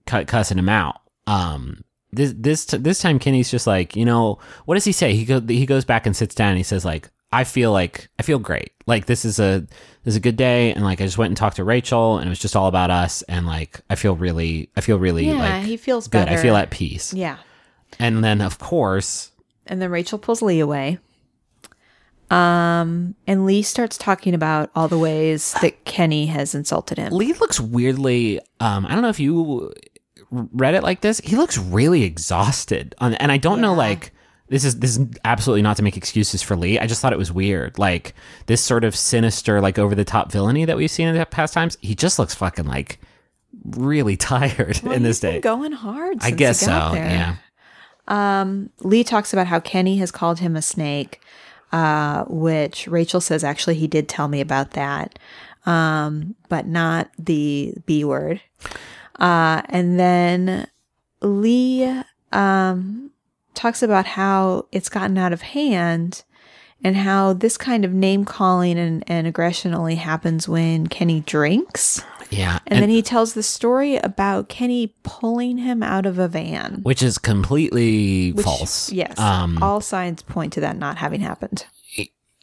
E: cussing him out. Um, this this this time Kenny's just like you know what does he say? He go he goes back and sits down. and He says like I feel like I feel great. Like this is a this is a good day, and like I just went and talked to Rachel, and it was just all about us, and like I feel really I feel really
D: Yeah,
E: like
D: he feels
E: good. I feel at peace.
D: Yeah.
E: And then, of course,
D: And then Rachel pulls Lee away. Um, and Lee starts talking about all the ways that Kenny has insulted him.
E: Lee looks weirdly. Um, I don't know if you read it like this. He looks really exhausted, On- and I don't know. Like this is this is absolutely not to make excuses for Lee. I just thought it was weird. Like this sort of sinister, like over the top villainy that we've seen in the past times. He just looks fucking like really tired
D: Well,
E: in this day.
D: going hard.
E: I guess so.
D: there.
E: Yeah.
D: Um, Lee talks about how Kenny has called him a snake, uh, which Rachel says actually he did tell me about that, um, but not the B word. Uh, and then Lee um, talks about how it's gotten out of hand and how this kind of name calling and, and aggression only happens when Kenny drinks.
E: Yeah.
D: And, then he tells the story about Kenny pulling him out of a van.
E: which is completely
D: Which-
E: false.
D: Yes.
E: Um,
D: all signs point to that not having happened.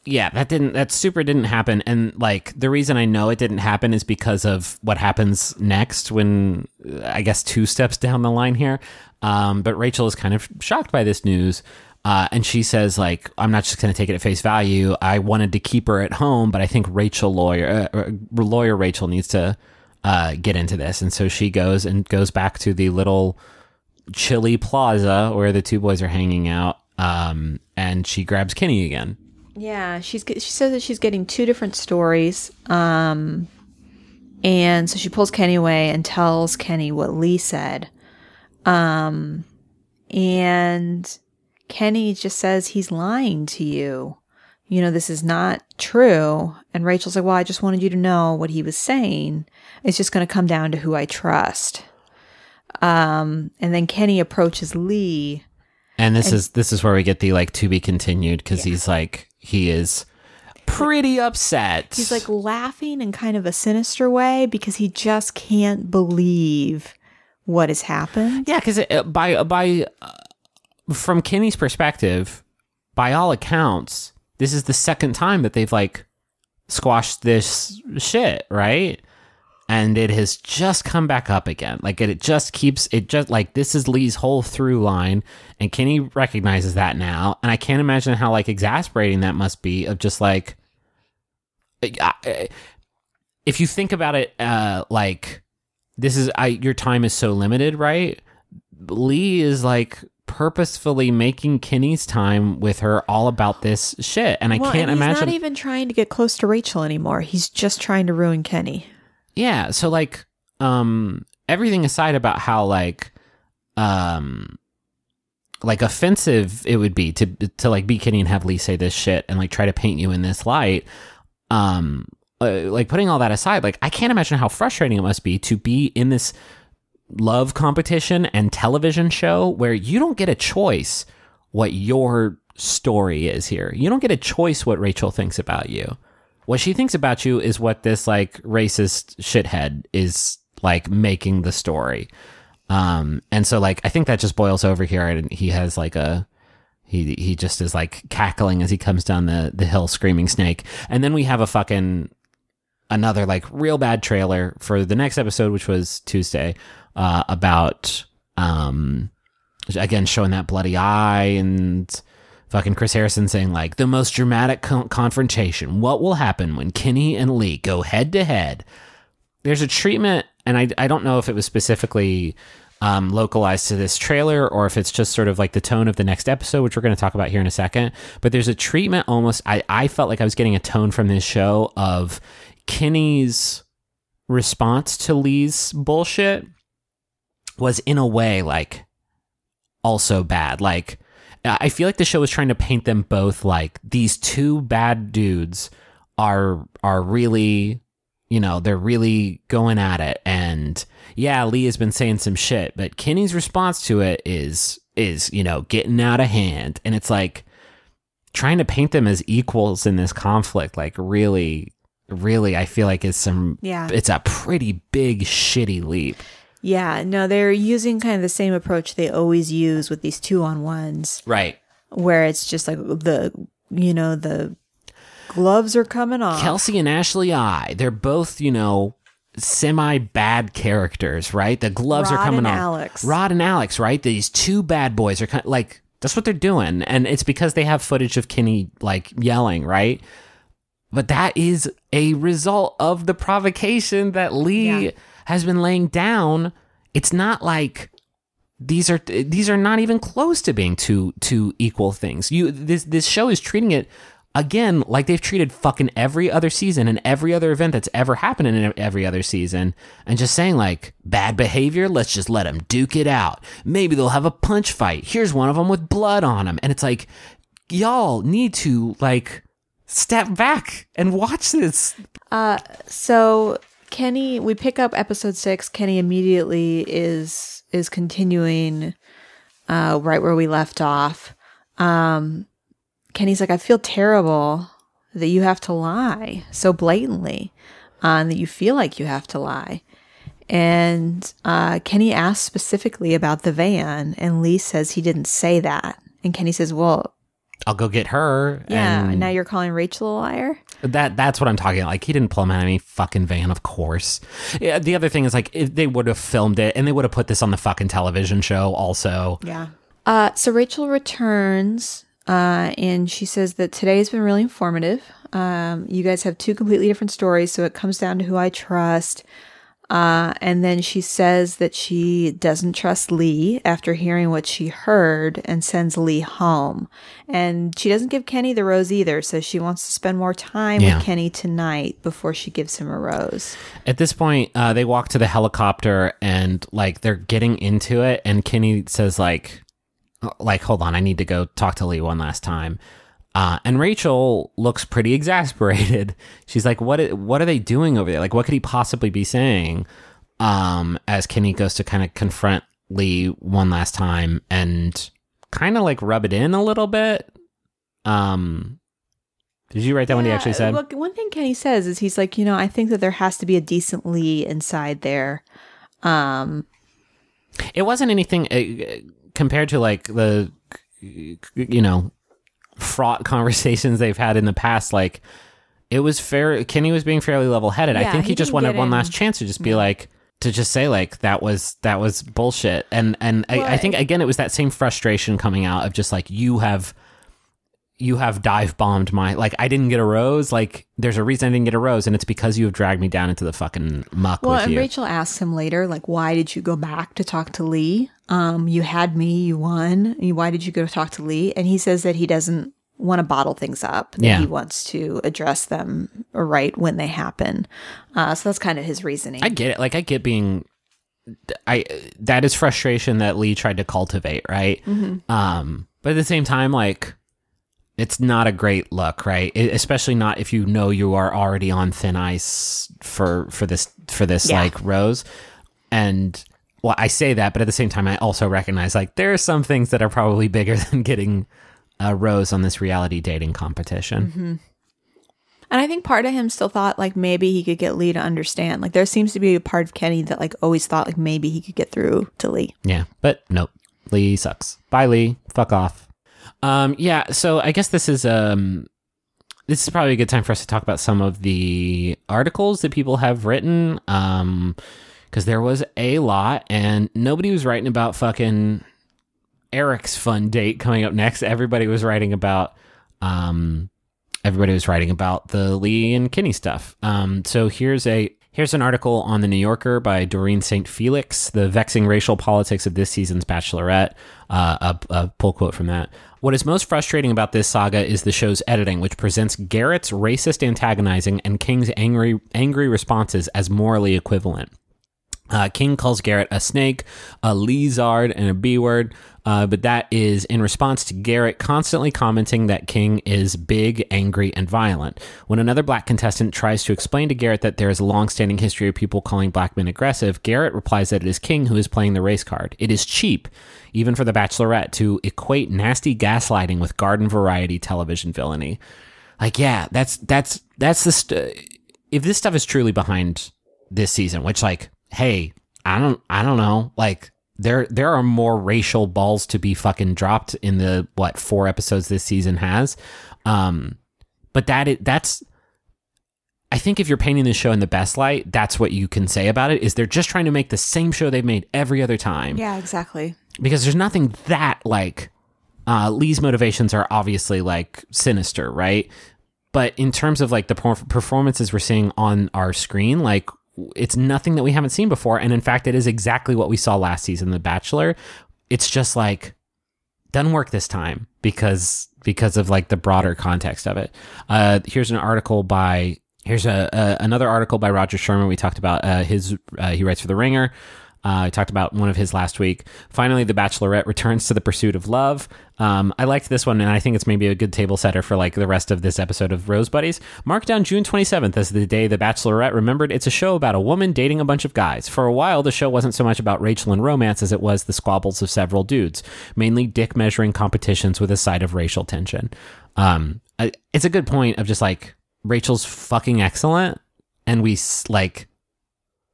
E: yeah, that didn't that super didn't happen and like the reason I know it didn't happen is because of what happens next when I guess two steps down the line here. Um but Rachel is kind of shocked by this news. Uh, and she says, like, I'm not just going to take it at face value. I wanted to keep her at home, but I think Rachel lawyer, uh, uh, lawyer Rachel needs to uh, get into this. And so she goes and goes back to the little chilly plaza where the two boys are hanging out. Um, and she grabs Kenny again.
D: Yeah, she's she says that she's getting two different stories. Um and so she pulls Kenny away and tells Kenny what Lee said. Um and Kenny just says he's lying to you. You know, this is not true. And Rachel's like, "Well, I just wanted you to know what he was saying. It's just going to come down to who I trust." Um and then Kenny approaches Lee
E: And this
D: And-
E: is this is where we get the like to be continued because he's like he is pretty upset.
D: He's like laughing in kind of a sinister way because he just can't believe what has happened.
E: yeah, because by by uh, from Kenny's perspective, by all accounts, this is the second time that they've like squashed this shit, right? And it has just come back up again. Like it, it just keeps it just like this is Lee's whole through line, and Kenny recognizes that now. And I can't imagine how like exasperating that must be of just like if you think about it, uh, like this is I your time is so limited, right? Lee is like purposefully making Kenny's time with her all about this shit, and I
D: Well,
E: can't
D: and he's
E: imagine.
D: not even trying to get close to Rachel anymore. He's just trying to ruin Kenny.
E: yeah, so like, um, everything aside about how like, um, like offensive it would be to to like be Kenny and have Lee say this shit and like try to paint you in this light. Um, uh, like putting all that aside, like I can't imagine how frustrating it must be to be in this love competition and television show where you don't get a choice what your story is here. You don't get a choice what Rachel thinks about you. What she thinks about you is what this like racist shithead is like making the story. Um and so like I think that just boils over here and he has like a he he just is like cackling as he comes down the the hill screaming snake. And then we have a fucking another like real bad trailer for the next episode which was Tuesday uh about um again showing that bloody eye and fucking Chris Harrison saying like the most dramatic con- confrontation what will happen when Kenny and Lee go head to head there's a treatment and I I don't know if it was specifically um, localized to this trailer or if it's just sort of like the tone of the next episode, which we're going to talk about here in a second. But there's a treatment almost, I, I felt like I was getting a tone from this show of Kenny's response to Lee's bullshit was in a way like also bad. Like I feel like the show was trying to paint them both like these two bad dudes are are really you know, they're really going at it and yeah, Lee has been saying some shit, but Kenny's response to it is is, you know, getting out of hand and it's like trying to paint them as equals in this conflict like really really I feel like is some
D: Yeah.
E: it's a pretty big shitty leap.
D: Yeah, no, they're using kind of the same approach they always use with these two on ones,
E: Right.
D: where it's just like the, you know, the gloves are coming off.
E: Kelsey and Ashley I, they're both, you know, semi bad characters, right? The gloves are coming
D: and
E: off.
D: Alex.
E: Rod and Alex, right? These two bad boys are kind of like that's what they're doing, and it's because they have footage of Kenny like yelling, right? But that is a result of the provocation that Lee
D: Yeah.
E: Has been laying down. It's not like these are these are not even close to being two two equal things. You this this show is treating it again like they've treated fucking every other season and every other event that's ever happened in every other season and just saying like bad behavior let's just let them duke it out maybe they'll have a punch fight here's one of them with blood on them and it's like y'all need to like step back and watch this uh
D: So Kenny, we pick up episode six. Kenny immediately is is continuing uh, right where we left off. Um, Kenny's like, I feel terrible that you have to lie so blatantly, uh, and that you feel like you have to lie. And uh, Kenny asks specifically about the van, and Lee says he didn't say that. And Kenny says, "Well,
E: i'll go get her
D: yeah,
E: and
D: now you're calling Rachel a liar."
E: That that's what I'm talking about. Like he didn't pull him out of any fucking van, of course. Yeah, the other thing is like they would have filmed it and they would have put this on the fucking television show also.
D: Yeah. Uh, so Rachel returns uh, and she says that today has been really informative. Um, you guys have two completely different stories, so it comes down to who I trust. Uh, and then she says that she doesn't trust Lee after hearing what she heard and sends Lee home. And she doesn't give Kenny the rose either, so she wants to spend more time
E: Yeah.
D: with Kenny tonight before she gives him a rose.
E: At this point, uh, they walk to the helicopter and like they're getting into it, and Kenny says like, like hold on, I need to go talk to Lee one last time. Uh, and Rachel looks pretty exasperated. She's like, "What? What are they doing over there? Like, what could he possibly be saying?" Um, as Kenny goes to kind of confront Lee one last time and kind of like rub it in a little bit. Um, did you write down what he actually said?
D: Look, one thing Kenny says is he's like, you know, I think that there has to be a decent Lee inside there. Um,
E: it wasn't anything uh, compared to like the you know fraught conversations they've had in the past like it was fair kenny was being fairly level-headed. I think he,
D: he
E: just wanted one
D: in-
E: last chance to just be like to just say like that was that was bullshit. And and I, I think again it was that same frustration coming out of just like you have you have dive bombed my like i didn't get a rose like there's a reason i didn't get a rose and it's because you have dragged me down into the fucking muck
D: well,
E: with
D: and
E: you
D: Rachel asks him later, like, why did you go back to talk to Lee? Um, you had me, you won. Why did you go talk to Lee? And he says that he doesn't want to bottle things up. That
E: Yeah.
D: he wants to address them right when they happen. Uh, so that's kind of his reasoning.
E: I get it. Like I get being I that is frustration that Lee tried to cultivate, right? Um but at the same time like it's not a great look, right? It, especially not if you know you are already on thin ice for for this for this
D: Yeah.
E: like rose. And well, I say that, but at the same time I also recognize like there are some things that are probably bigger than getting a rose on this reality dating competition. Mm-hmm.
D: And I think part of him still thought like maybe he could get Lee to understand. Like there seems to be a part of Kenny that like always thought like maybe he could get through to Lee.
E: Yeah, but nope. Lee sucks. Bye, Lee. Fuck off. Um, yeah. So I guess this is um, this is probably a good time for us to talk about some of the articles that people have written. Um, because there was a lot, and nobody was writing about fucking Eric's fun date coming up next. Everybody was writing about um, everybody was writing about the Lee and Kenny stuff. Um, so here's a Here's an article on The New Yorker by Doreen St. Felix, The Vexing Racial Politics of This Season's Bachelorette. Uh, a, a pull quote from that. What is most frustrating about this saga is the show's editing, which presents Garrett's racist antagonizing and King's angry, angry responses as morally equivalent. Uh, King calls Garrett a snake, a lizard, and a B word, uh, but that is in response to Garrett constantly commenting that King is big, angry, and violent. When another black contestant tries to explain to Garrett that there is a long-standing history of people calling black men aggressive, Garrett replies that it is King who is playing the race card. It is cheap, even for the Bachelorette, to equate nasty gaslighting with garden variety television villainy. Like, yeah, that's that's that's the st- if this stuff is truly behind this season, which like, hey, I don't I don't know, like there there are more racial balls to be fucking dropped in the what four episodes this season has. Um but that is, that's I think if you're painting the show in the best light, that's what you can say about it is they're just trying to make the same show they've made every other time
D: Yeah, exactly.
E: because there's nothing that like uh, Lee's motivations are obviously like sinister, right? But in terms of like the performances we're seeing on our screen, like it's nothing that we haven't seen before, and in fact, it is exactly what we saw last season, The Bachelor. It's just like doesn't work this time because because of like the broader context of it. Uh, here's an article by here's a, a another article by Rodger Sherman. We talked about uh, his uh, he writes for the Ringer. Uh, I talked about one of his last week. Finally, The Bachelorette returns to the pursuit of love. Um, I liked this one, and I think it's maybe a good table setter for like the rest of this episode of Rose Buddies. Mark down June 27th as the day The Bachelorette remembered it's a show about a woman dating a bunch of guys. For a while, the show wasn't so much about Rachel and romance as it was the squabbles of several dudes, mainly dick measuring competitions with a side of racial tension. Um, it's a good point of just like Rachel's fucking excellent, and we like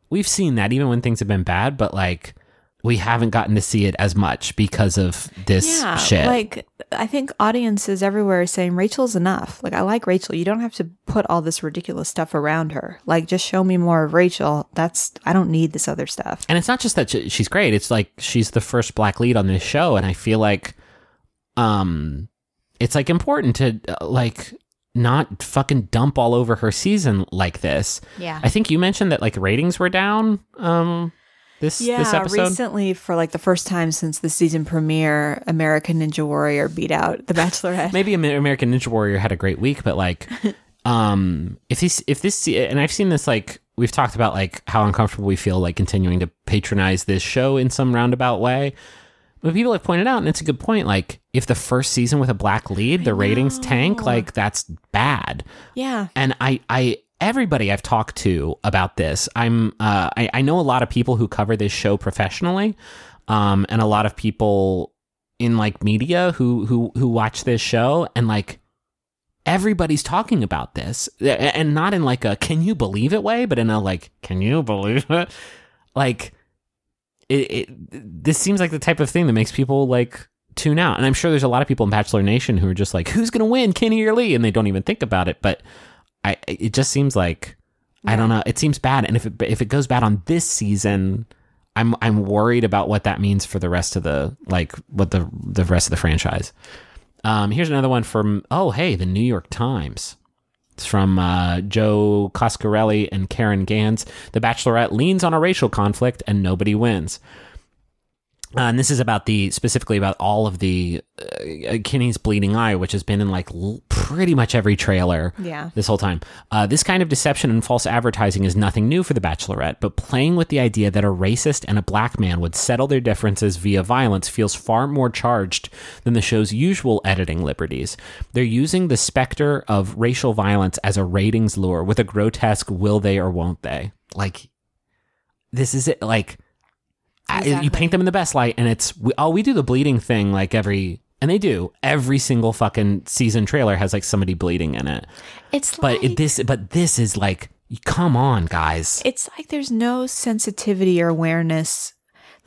E: we've seen that even when things have been bad, but like we haven't gotten to see it as much because of this
D: yeah,
E: shit.
D: like I think audiences everywhere are saying Rachel's enough. Like I like Rachel. You don't have to put all this ridiculous stuff around her. Like just show me more of Rachel. That's I don't need this other stuff.
E: and it's not just that she's great; it's like she's the first black lead on this show, and I feel like, um, it's like important to uh, like not fucking dump all over her season like this.
D: Yeah.
E: I think you mentioned that like ratings were down. Um, this
D: Yeah,
E: this episode.
D: recently for like the first time since the season premiere, American Ninja Warrior beat out The Bachelorette.
E: maybe American Ninja Warrior had a great week, but like, um, if this, if this, and I've seen this, like, we've talked about like how uncomfortable we feel like continuing to patronize this show in some roundabout way. But people have pointed out, and it's a good point. Like, if the first season with a black lead, the ratings tank, like that's bad.
D: Yeah.
E: And I, I, everybody I've talked to about this, I'm, uh, I, I know a lot of people who cover this show professionally, um, and a lot of people in like media who who who watch this show, and like everybody's talking about this, and not in like a can you believe it way, but in a like can you believe it, like it, it this seems like the type of thing that makes people like tune out. And I'm sure there's a lot of people in Bachelor Nation who are just like, who's going to win, Kenny or Lee? And they don't even think about it. But I, it just seems like, I don't know. It seems bad. And if it, if it goes bad on this season, I'm, I'm worried about what that means for the rest of the, like what the, the rest of the franchise. Um, here's another one from, oh, hey, the New York Times. It's from uh, Joe Coscarelli and Caryn Ganz. The Bachelorette leans on a racial conflict and nobody wins. Uh, and this is about the specifically about all of the uh, Kenny's bleeding eye, which has been in like l- pretty much every trailer
D: Yeah.
E: this whole time. Uh, this kind of deception and false advertising is nothing new for the Bachelorette, but playing with the idea that a racist and a black man would settle their differences via violence feels far more charged than the show's usual editing liberties. They're using the specter of racial violence as a ratings lure with a grotesque "will they or won't they?" Like this is it. Like I- you paint them in the best light, and it's we, oh we do the bleeding thing like every. And they do. Every single fucking season trailer has like somebody bleeding in it.
D: It's
E: But
D: like
E: it, this, but this is like, come on, guys.
D: it's like there's no sensitivity or awareness.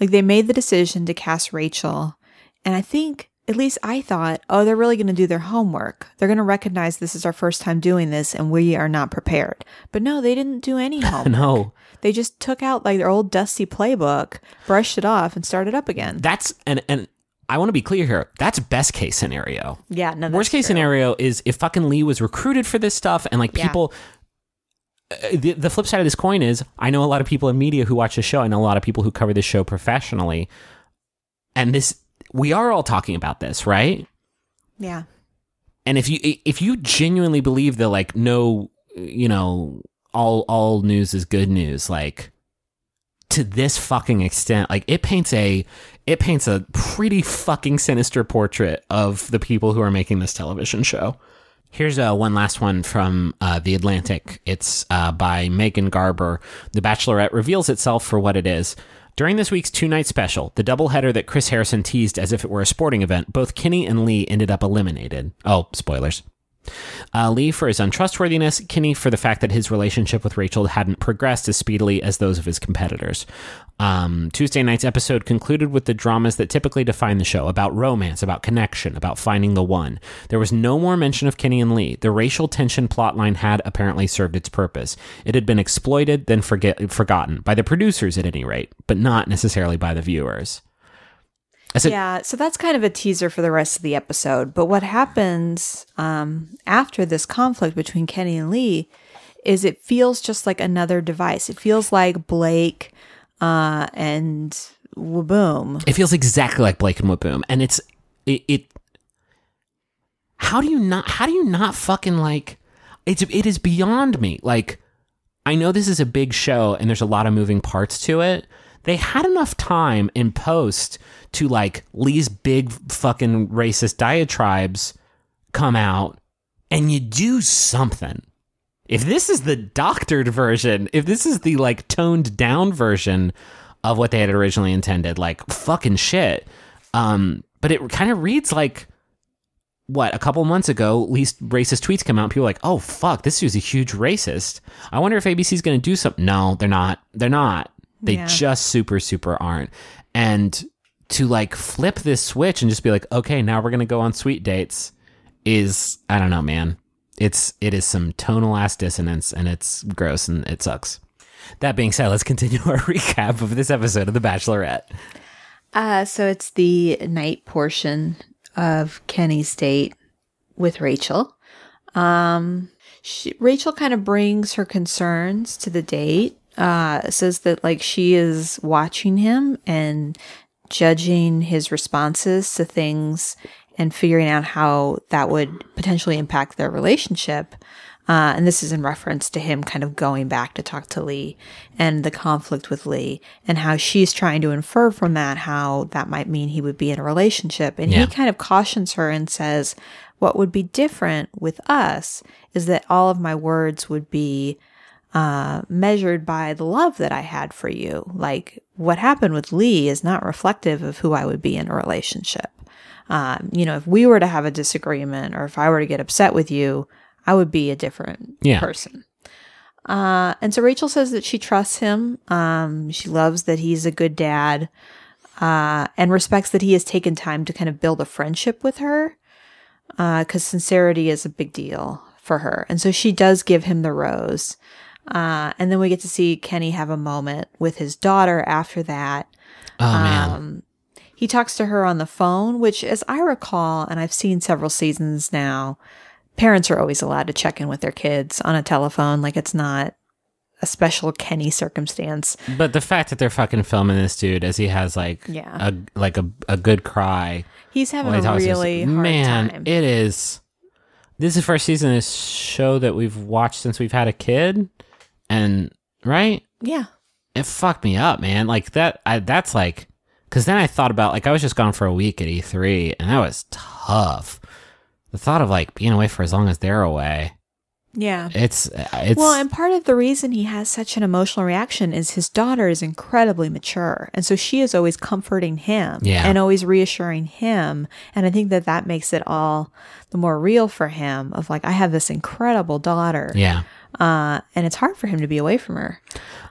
D: Like they made the decision to cast Rachel, and I think at least I thought, oh, they're really going to do their homework. They're going to recognize this is our first time doing this, and we are not prepared. But no, they didn't do any homework.
E: No,
D: They just took out like their old dusty playbook, brushed it off, and started up again.
E: that's and and I want to be clear here. That's best case scenario.
D: yeah, no.
E: Worst case
D: true.
E: scenario is if fucking Lee was recruited for this stuff and like people. uh, the, the flip side of this coin is I know a lot of people in media who watch the show. I know a lot of people who cover this show professionally. And this, we are all talking about this, right?
D: Yeah.
E: And if you if you genuinely believe that like no, you know, all all news is good news, like to this fucking extent, like it paints a it paints a pretty fucking sinister portrait of the people who are making this television show. Here's uh, one last one from uh, The Atlantic. It's uh, by Megan Garber. The Bachelorette reveals itself for what it is. During this week's two night special, the doubleheader that Chris Harrison teased as if it were a sporting event, both Kenny and Lee ended up eliminated. Oh, spoilers. Uh, Lee for his untrustworthiness, Kenny for the fact that his relationship with Rachel hadn't progressed as speedily as those of his competitors. Um, Tuesday night's episode concluded with the dramas that typically define the show about romance, about connection, about finding the one. There was no more mention of Kenny and Lee. The racial tension plotline had apparently served its purpose. It had been exploited, then forget, forgotten, by the producers at any rate, but not necessarily by the viewers. Said,
D: yeah, so that's kind of a teaser for the rest of the episode. But what happens um, after this conflict between Kenny and Lee is it feels just like another device. It feels like Blake uh, and Whaboom.
E: It feels exactly like Blake and Whaboom, and it's it, it. How do you not? How do you not fucking like? It's it is beyond me. Like, I know this is a big show and there's a lot of moving parts to it. They had enough time in post to like Lee's big fucking racist diatribes come out, and you do something. If this is the doctored version, if this is the like toned down version of what they had originally intended, like fucking shit. Um, but it kind of reads like what a couple months ago, Lee's racist tweets come out. People like, oh fuck, this dude's a huge racist. I wonder if ABC's going to do something. No, they're not. They're not. They
D: Yeah.
E: just super super aren't. And to like flip this switch and just be like, okay, now we're going to go on sweet dates is I don't know, man. It's it is some tonal ass dissonance and it's gross and it sucks. That being said, let's continue our recap of this episode of The Bachelorette.
D: Uh, so it's the night portion of Kenny's date with Rachel. Um, she, Rachel kind of brings her concerns to the date. Uh, says that like she is watching him and judging his responses to things and figuring out how that would potentially impact their relationship. Uh, and this is in reference to him kind of going back to talk to Lee and the conflict with Lee and how she's trying to infer from that how that might mean he would be in a relationship. And
E: Yeah.
D: he kind of cautions her and says, What would be different with us is that all of my words would be uh, measured by the love that I had for you. Like what happened with Lee is not reflective of who I would be in a relationship. Um, you know, if we were to have a disagreement or if I were to get upset with you, I would be a different
E: Yeah.
D: person. Uh, and so Rachel says that she trusts him. Um, she loves that he's a good dad, uh, and respects that he has taken time to kind of build a friendship with her. Because sincerity is a big deal for her, and so she does give him the rose. Uh, and then we get to see Kenny have a moment with his daughter after that.
E: Oh man.
D: Um, he talks to her on the phone, which, as I recall, and I've seen several seasons now, parents are always allowed to check in with their kids on a telephone. Like it's not a special Kenny circumstance.
E: But the fact that they're fucking filming this dude as he has like
D: Yeah.
E: a like a, a good cry.
D: He's having a really hard
E: man,
D: time.
E: it is. This is the first season of this show that we've watched since we've had a kid, and right,
D: yeah.
E: it fucked me up, man. Like that. I that's like because then I thought about like I was just gone for a week at E3, and that was tough. The thought of like being away for as long as they're away,
D: Yeah.
E: it's it's
D: well, and part of the reason he has such an emotional reaction is his daughter is incredibly mature. And so she is always comforting him
E: Yeah.
D: and always reassuring him. And I think that that makes it all the more real for him of like, I have this incredible daughter.
E: yeah.
D: Uh, and it's hard for him to be away from her.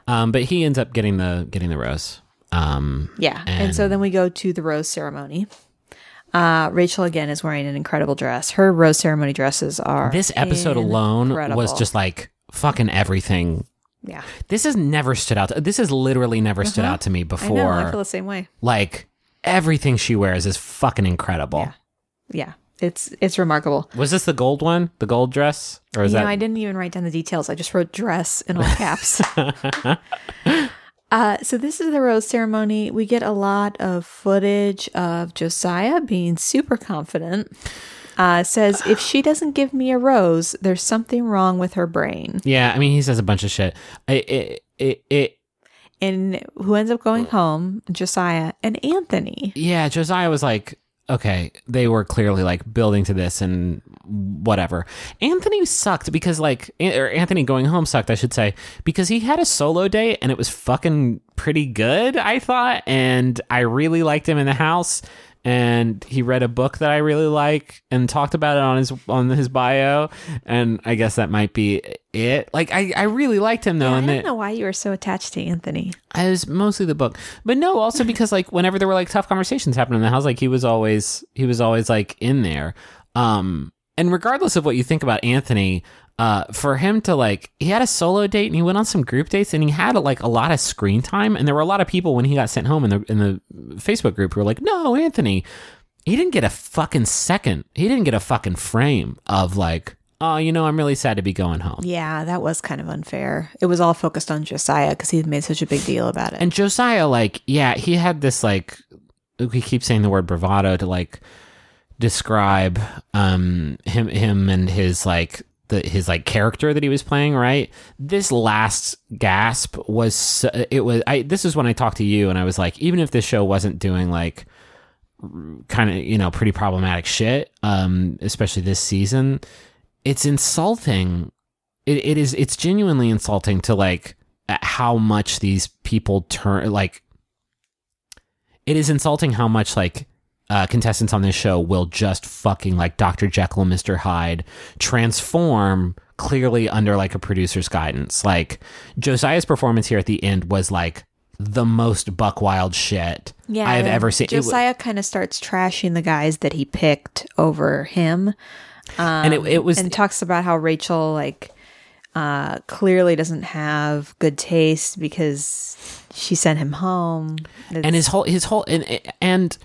E: Um, but he ends up getting the getting the rose. Um,
D: Yeah. And, so then we go to the rose ceremony. Uh, Rachel again is wearing an incredible dress. Her rose ceremony dresses are
E: this episode alone was just like fucking everything.
D: yeah.
E: This has never stood out. To, This has literally never stood out to me
D: I
E: before.
D: know. I feel the same way.
E: like everything she wears is fucking incredible.
D: Yeah. Yeah. It's it's remarkable.
E: Was this the gold one? The gold dress? Or is
D: you
E: that
D: know, I didn't even write down the details. I just wrote dress in all caps. uh, so this is the rose ceremony. We get a lot of footage of Josiah being super confident. Uh, says if she doesn't give me a rose, there's something wrong with her brain.
E: Yeah, I mean, he says a bunch of shit. It, it, it, it
D: And who ends up going home? Josiah and Anthony.
E: yeah, Josiah was like, okay, they were clearly like building to this and whatever. Anthony sucked because like, or Anthony going home sucked, I should say, because he had a solo date and it was fucking pretty good, I thought. And I really liked him in the house. And he read a book that I really like and talked about it on his on his bio, and I guess that might be it. Like I, I really liked him though,
D: I don't
E: it-
D: know why you were so attached to Anthony.
E: it was mostly the book, but no, also because like whenever there were like tough conversations happening in the house, like he was always he was always like in there. Um, and regardless of what you think about Anthony, uh, for him to like he had a solo date and he went on some group dates and he had like a lot of screen time and there were a lot of people when he got sent home in the in the Facebook group who were like, no, Anthony, he didn't get a fucking second, he didn't get a fucking frame of like. Oh, you know, I'm really sad to be going home.
D: Yeah, that was kind of unfair. It was all focused on Josiah because he made such a big deal about it.
E: And Josiah, like, yeah, he had this like we keep saying the word bravado to like describe um him him and his like the his like character that he was playing, right? This last gasp was it was I this is when I talked to you and I was like even if this show wasn't doing like kind of you know pretty problematic shit um especially this season it's insulting it, it is it's genuinely insulting to like how much these people turn like it is insulting how much like uh, contestants on this show will just fucking like Dr. Jekyll and Mr. Hyde transform clearly under like a producer's guidance. Like Josiah's performance here at the end was like the most buck wild shit yeah, I have ever seen.
D: Josiah kind of starts trashing the guys that he picked over him.
E: and it, it was
D: and talks about how Rachel like uh clearly doesn't have good taste because she sent him home.
E: and his whole his whole and and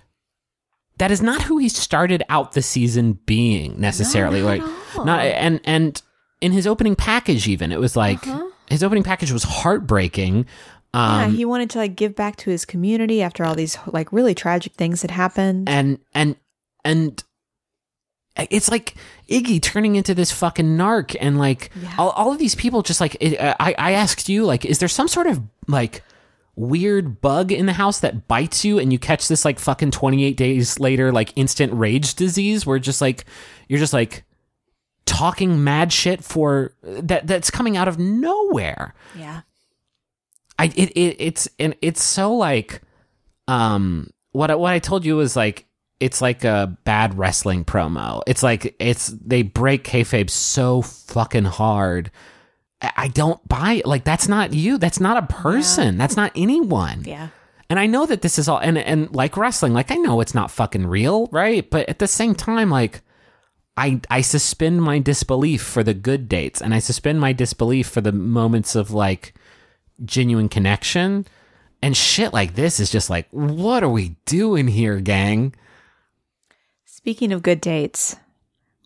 E: that is not who he started out the season being necessarily. Like not and and in his opening package even it was like his opening package was heartbreaking.
D: Yeah,
E: um
D: he wanted to like give back to his community after all these like really tragic things had happened.
E: and and and it's like Iggy turning into this fucking narc and like all, all of these people just like it, uh, I I asked you like is there some sort of like weird bug in the house that bites you and you catch this like fucking 28 days later like instant rage disease where just like you're just like talking mad shit for that that's coming out of nowhere
D: yeah.
E: I it, it it's and it's so like um what I, what I told you was like it's like a bad wrestling promo. It's like it's they break kayfabe so fucking hard. I don't buy it. Like that's not you. That's not a person. That's not anyone.
D: Yeah.
E: And I know that this is all and and like wrestling, like I know it's not fucking real, right? But at the same time, like I I suspend my disbelief for the good dates and I suspend my disbelief for the moments of like genuine connection. And shit like this is just like, what are we doing here, gang?
D: Speaking of good dates,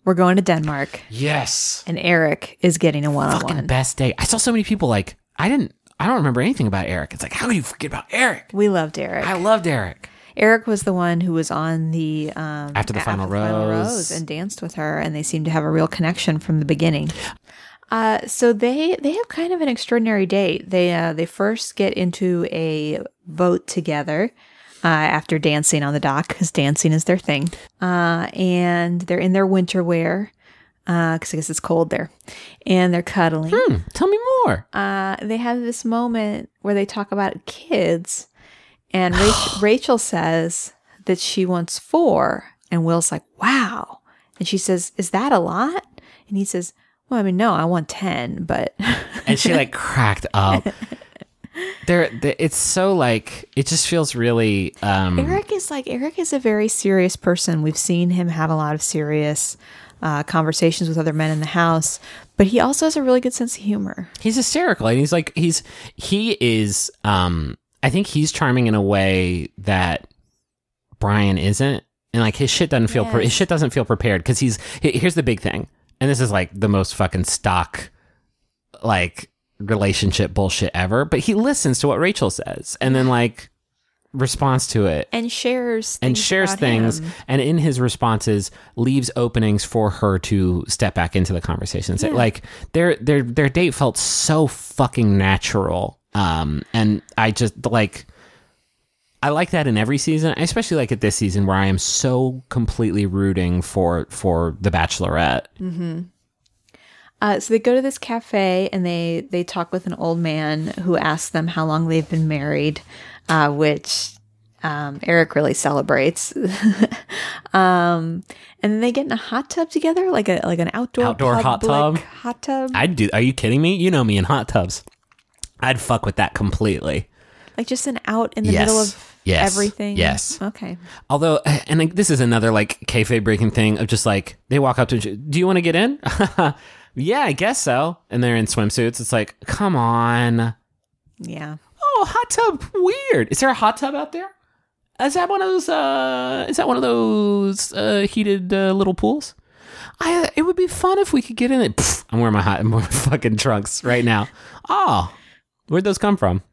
D: we're going to Denmark
E: Yes.
D: and Eric is getting a one on
E: Fucking
D: one.
E: best date. I saw so many people like, I didn't, I don't remember anything about Eric. It's like, how do you forget about Eric?
D: We loved Eric.
E: I loved Eric.
D: Eric was the one who was on the um,
E: After the
D: a-
E: final rose.
D: and danced with her, and they seemed to have a real connection from the beginning. Uh, so they they have kind of an extraordinary date. They uh, they first get into a boat together uh, after dancing on the dock because dancing is their thing, uh, and they're in their winter wear because I guess it's cold there, and they're cuddling.
E: Hmm, tell me more.
D: uh, they have this moment where they talk about kids, and Rachel, Rachel says that she wants four, and Will's like, "Wow," and she says, "Is that a lot?" And he says, "Well, I mean, no, I want ten, but
E: and she like cracked up. There, it's so like it just feels really. um
D: Eric is like Eric is a very serious person. We've seen him have a lot of serious uh, conversations with other men in the house, but he also has a really good sense of humor.
E: He's hysterical, and he's like he's he is. um I think he's charming in a way that Bryan isn't. and like his shit doesn't feel pre- his shit doesn't feel prepared because he's he- here's the big thing, and this is like the most fucking stock like relationship bullshit ever. But he listens to what Rachel says and then like responds to it
D: and shares
E: and shares things
D: him.
E: and in his responses leaves openings for her to step back into the conversation
D: Yeah.
E: like their their their date felt so fucking natural um and i just like i like that in every season I especially like it this season where i am so completely rooting for for the bachelorette
D: Uh, so they go to this cafe and they they talk with an old man who asks them how long they've been married, uh, which um, Eric really celebrates. um, and then they get in a hot tub together, like a like an outdoor
E: Outdoor hot tub?
D: Hot tub,
E: i'd do are you kidding me you know me in hot tubs i'd fuck with that completely
D: like just an out in the
E: Yes.
D: middle of
E: Yes.
D: everything.
E: Yes.
D: Okay.
E: Although, and like, this is another like kayfabe breaking thing of just like they walk up to, do you want to get in? yeah, I guess so. And they're in swimsuits. It's like, come on.
D: Yeah.
E: Oh, hot tub, weird. Is there a hot tub out there? Is that one of those? uh Is that one of those uh heated uh, little pools? I. It would be fun if we could get in it. Pff, I'm wearing my hot, I'm wearing my fucking trunks right now. Oh, where'd those come from?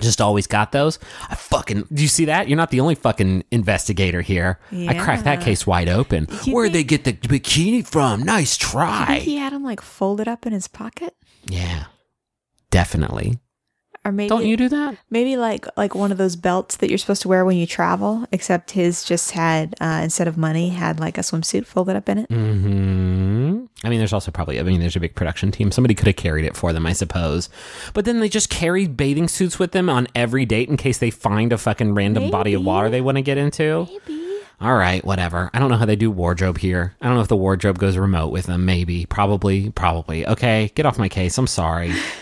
E: Just always got those. I fucking. Do you see that? You're not the only fucking investigator here. I cracked that case wide open.
D: you
E: Where'd they get the bikini from? Nice try.
D: think he had him like folded up in his pocket,
E: yeah, definitely.
D: Or maybe
E: Don't you do that?
D: Maybe like like one of those belts that you're supposed to wear when you travel, except his just had uh, instead of money had like a swimsuit folded up in it.
E: Hmm. I mean, there's also probably. I mean, there's a big production team. Somebody could have carried it for them, I suppose. But then they just carry bathing suits with them on every date in case they find a fucking random body of water they want to get into.
D: Maybe.
E: All right, whatever. I don't know how they do wardrobe here. I don't know if the wardrobe goes remote with them. Maybe, probably, probably. Okay, get off my case. I'm sorry.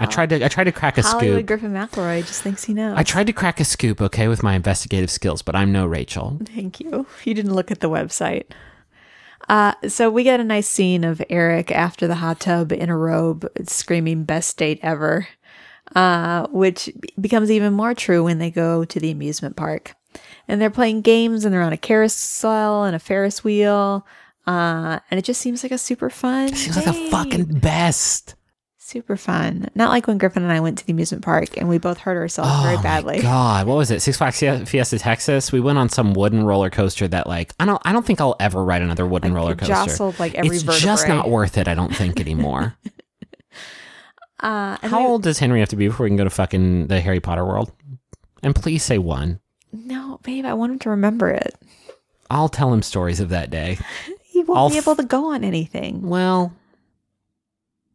E: I tried to. I tried to crack a
D: Hollywood
E: scoop.
D: Griffin McElroy just thinks he knows.
E: I tried to crack a scoop. Okay, with my investigative skills, but I'm no Rachel.
D: Thank you. You didn't look at the website. Uh, so we get a nice scene of Eric after the hot tub in a robe, screaming "best date ever," uh, which becomes even more true when they go to the amusement park, and they're playing games and they're on a carousel and a Ferris wheel, uh, and it just seems like a super fun.
E: Seems like a fucking best.
D: Super fun. Not like when Griffin and I went to the amusement park and we both hurt ourselves very
E: Oh
D: badly.
E: My God, what was it? Six Flags Fiesta Texas. We went on some wooden roller coaster that, like, I don't, I don't think I'll ever ride another wooden
D: Like,
E: roller coaster.
D: jostled, like, every
E: it's just not worth it. I don't think anymore.
D: Uh,
E: How
D: we-
E: old does Henry have to be before we can go to fucking the Harry Potter world? And please say one.
D: No, babe, I want him to remember it.
E: I'll tell him stories of that day.
D: He won't
E: I'll
D: be able to go on anything
E: Well,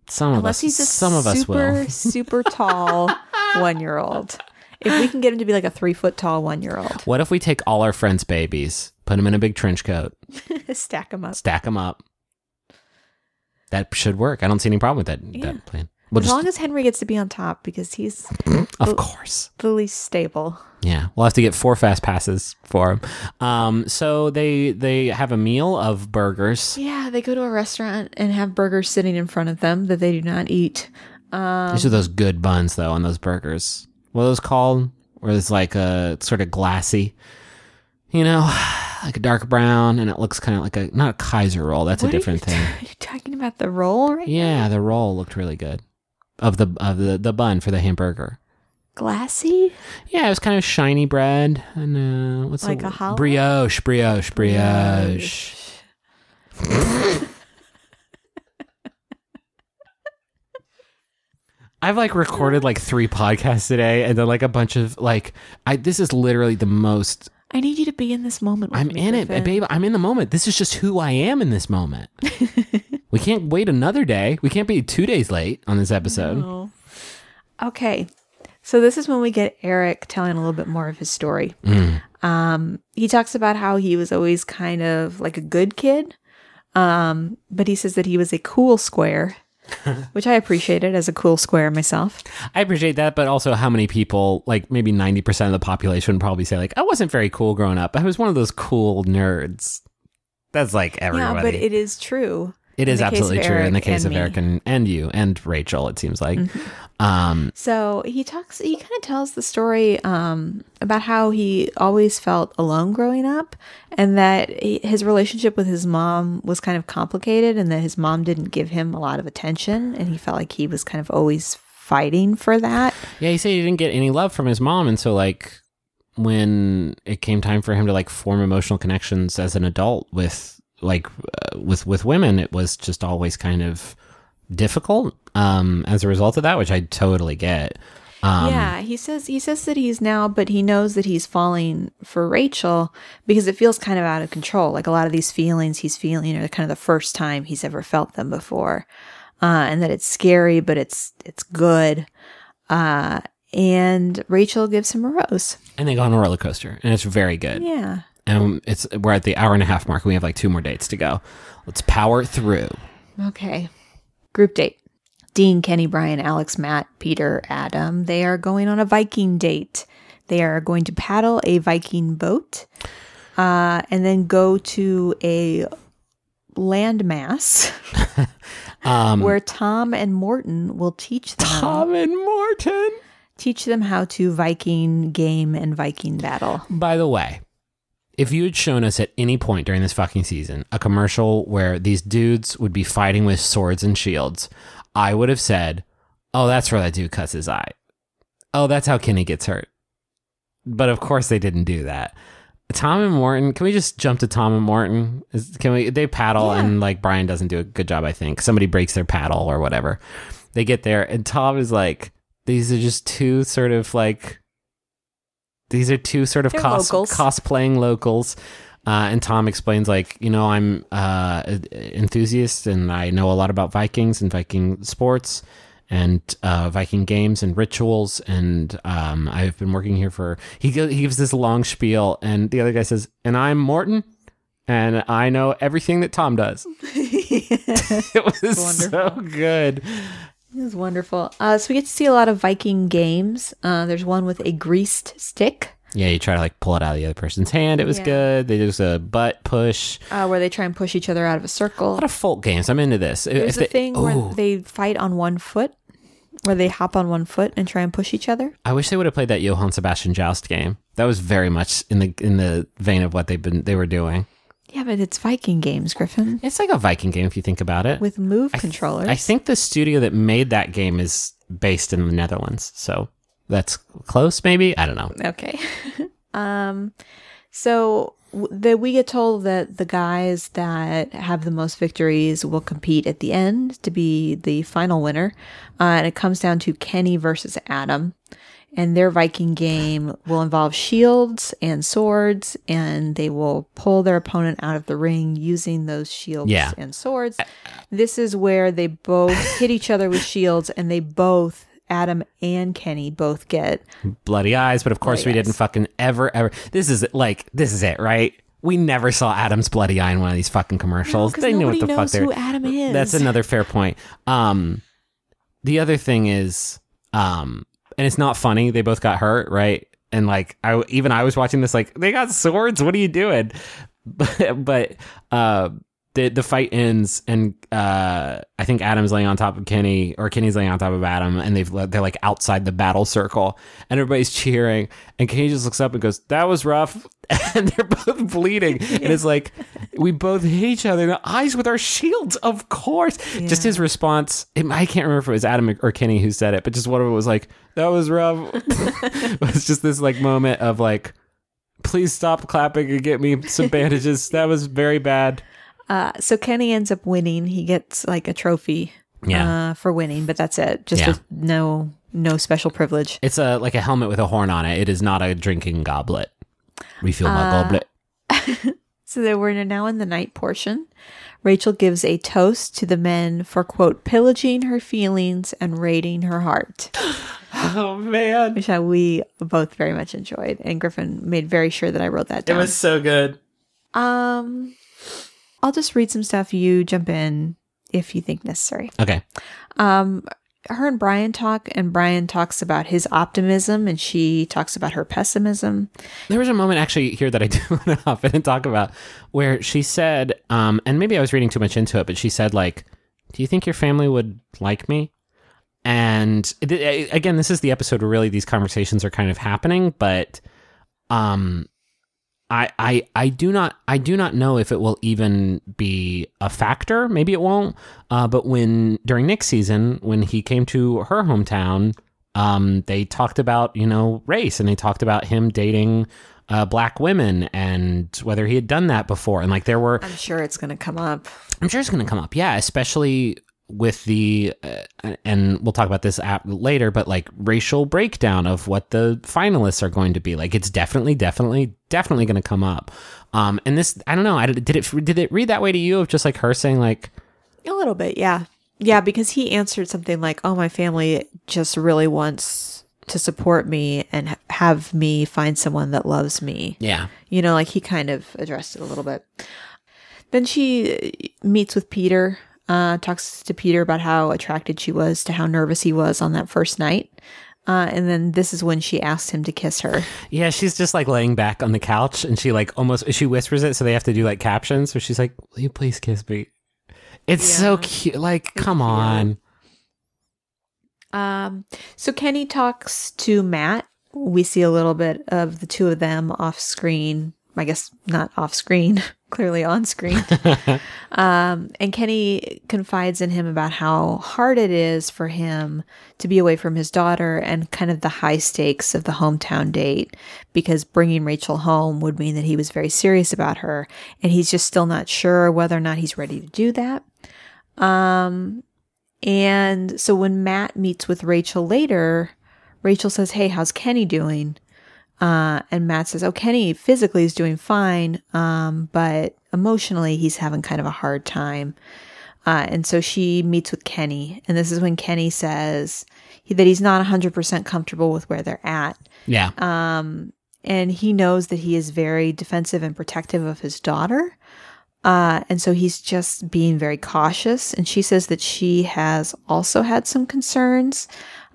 E: some of
D: unless
E: us,
D: he's a
E: some of us
D: super,
E: will.
D: super tall one year old. If we can get him to be like a three foot tall one year old,
E: What if we take all our friends' babies, put them in a big trench coat,
D: stack them up.
E: stack them up? That should work. I don't see any problem with that,
D: Yeah.
E: that plan. We'll
D: as
E: just,
D: long as Henry gets to be on top because he's
E: of course.
D: the least stable.
E: Yeah, we'll have to get four fast passes for him. Um, so they they have a meal of burgers.
D: Yeah, they go to a restaurant and have burgers sitting in front of them that they do not eat. Um,
E: These are those good buns though on those burgers. What are those called? Where it's like a sort of glassy, you know, like a dark brown, and it looks kind of like a not a Kaiser roll. That's a different
D: you,
E: thing.
D: Are you talking about the roll right
E: Yeah, the roll looked really good. Of the of the the bun for the hamburger.
D: Glassy?
E: Yeah, it was kind of shiny bread and uh, what's
D: Like
E: the
D: a hollow?
E: brioche, brioche, brioche. I've like recorded like three podcasts today, and then like a bunch of like I. This is literally the most.
D: I need you to be in this moment. With
E: I'm in it,
D: Griffin.
E: babe. I'm in the moment. This is just who I am in this moment. we can't wait another day. We can't be two days late on this episode.
D: No. Okay. So this is when we get Eric telling a little bit more of his story.
E: Mm.
D: Um, he talks about how he was always kind of like a good kid, um, but he says that he was a cool square, which I appreciated as a cool square myself.
E: I appreciate that, but also how many people, like maybe 90% of the population, would probably say, like, I wasn't very cool growing up. I was one of those cool nerds. That's like everybody.
D: Yeah, but it is true.
E: It is
D: the case of
E: absolutely true in the case of
D: me.
E: Eric and, and you and Rachel. It seems like. Um,
D: So he talks, he kind of tells the story um, about how he always felt alone growing up and that he, his relationship with his mom was kind of complicated and that his mom didn't give him a lot of attention and he felt like he was kind of always fighting for that.
E: Yeah, he said he didn't get any love from his mom, and so like when it came time for him to like form emotional connections as an adult with like uh, with with women, it was just always kind of difficult um as a result of that, which I totally get. Um,
D: yeah, he says he says that he's now, but he knows that he's falling for Rachel because it feels kind of out of control. Like a lot of these feelings he's feeling are kind of the first time he's ever felt them before, uh, and that it's scary, but it's it's good. Uh, and Rachel gives him a rose.
E: and they go on a roller coaster, and it's very good.
D: Yeah.
E: And it's we're at the hour and a half mark. And We have like two more dates to go. Let's power through.
D: Okay. Group date. Dean, Kenny, Bryan, Alex, Matt, Peter, Adam. They are going on a Viking date. They are going to paddle a Viking boat uh, and then go to a landmass
E: Um,
D: where Tom and Morton will teach them
E: Tom and Morton.
D: teach them how to Viking game and Viking battle.
E: By the way, if you had shown us at any point during this fucking season a commercial where these dudes would be fighting with swords and shields, I would have said, "Oh, that's where that dude cuts his eye. Oh, that's how Kenny gets hurt." But of course, they didn't do that. Tom and Morton, can we just jump to Tom and Morton? Is, can we? They paddle, and like Bryan doesn't do a good job. I think somebody breaks their paddle or whatever. They get there, and Tom is like, "These are just two sort of like." These are two sort of cos-
D: locals.
E: cosplaying locals. Uh, and Tom explains, like, you know, I'm uh, an enthusiast and I know a lot about Vikings and Viking sports and uh, Viking games and rituals. And um, I've been working here for. He, go- he gives this long spiel, and the other guy says, And I'm Morton, and I know everything that Tom does. it was so good.
D: It was wonderful. Uh, so we get to see a lot of Viking games. Uh, there's one with a greased stick.
E: Yeah, you try to like pull it out of the other person's hand. It was
D: Yeah.
E: good. They just a butt push.
D: uh, where they try and push each other out of a circle.
E: A lot of folk games. I'm into this.
D: There's
E: If
D: a
E: they-
D: thing where they fight on one foot, where they hop on one foot and try and push each other.
E: I wish they would have played that Johann Sebastian Joust game. That was very much in the in the vein of what they've been they were doing.
D: Yeah, but it's Viking games, Griffin,
E: It's like a Viking game if you think about it.
D: with move
E: I th-
D: controllers.
E: I think the studio that made that game is based in the Netherlands, so that's close. Maybe I don't know.
D: Okay. um, so that we get told that the guys that have the most victories will compete at the end to be the final winner, uh, and it comes down to Kenny versus Adam. And their Viking game will involve shields and swords, and they will pull their opponent out of the ring using those shields
E: Yeah.
D: and swords. This is where they both hit each other with shields, and they both, Adam and Kenny, both get
E: Bloody eyes, but of course we didn't fucking ever ever. This is like this is it, right? We never saw Adam's bloody eye in one of these fucking commercials.
D: 'cause
E: they knew what the fuck
D: knows
E: they
D: who. Adam is.
E: That's another fair point. Um, the other thing is, um, and it's not funny. They both got hurt, right? And like, I even I was watching this, like they got swords. What are you doing? But but uh, the the fight ends, and uh, I think Adam's laying on top of Kenny, or Kenny's laying on top of Adam, and they've they're like outside the battle circle, and everybody's cheering, and Kenny just looks up and goes, "That was rough," and they're both bleeding, and it's like we both hit each other in the eyes with our shields, of course. Just his response I can't remember if it was Adam or Kenny who said it, but just one of it was like, "That was rough." it was just this like moment of like. Please stop clapping and get me some bandages. that was very bad.
D: Uh, so Kenny ends up winning. He gets like a trophy
E: Yeah.
D: uh, for winning, but that's it. Just
E: Yeah.
D: no no special privilege.
E: It's a like a helmet with a horn on it. It is not a drinking goblet. Refill my
D: Uh,
E: goblet.
D: So that we're now in the night portion. Rachel gives a toast to the men for quote pillaging her feelings and raiding her heart,
E: Oh man,
D: which uh, we both very much enjoyed. And Griffin made very sure that I wrote that down.
E: it was so good.
D: um, I'll just read some stuff. You jump in if you think necessary.
E: Okay,
D: Um, her and Bryan talk, and Bryan talks about his optimism, and she talks about her pessimism.
E: There was a moment actually here that I do want to hop in and talk about where she said, um, and maybe I was reading too much into it, but she said, like, do you think your family would like me? And th- again, this is the episode where really these conversations are kind of happening, but um, I, I I do not I do not know if it will even be a factor. Maybe it won't. Uh, but when during Nick's season, when he came to her hometown, um, they talked about you know race and they talked about him dating uh, black women and whether he had done that before. And like there were,
D: I'm sure it's going to come up.
E: I'm sure it's going to come up. Yeah, especially with the uh, and we'll talk about this app later but like racial breakdown of what the finalists are going to be like it's definitely definitely definitely going to come up um and this i don't know I, did it did it read that way to you of just like her saying like
D: A little bit, yeah. Yeah, because he answered something like, "Oh, my family just really wants to support me and have me find someone that loves me."
E: yeah
D: You know, like he kind of addressed it a little bit. Then she meets with Peter, uh, talks to Peter about how attracted she was to how nervous he was on that first night. Uh, and then this is when she asks him to kiss her.
E: yeah she's just like laying back on the couch and she like almost she whispers it so they have to do like captions so she's like will you please kiss me it's so cute like come on
D: Um, so Kenny talks to Matt. We see a little bit of the two of them off screen. I guess not off screen, clearly on screen. um, and Kenny confides in him about how hard it is for him to be away from his daughter and kind of the high stakes of the hometown date because bringing Rachel home would mean that he was very serious about her. And he's just still not sure whether or not he's ready to do that. Um, and so when Matt meets with Rachel later, Rachel says, Hey, how's Kenny doing? Uh, and Matt says, Oh, Kenny physically is doing fine, um, but emotionally he's having kind of a hard time. Uh, and so she meets with Kenny, and this is when Kenny says he, that he's not 100% comfortable with where they're at.
E: yeah
D: And he knows that he is very defensive and protective of his daughter. Uh, and so he's just being very cautious. And she says that she has also had some concerns.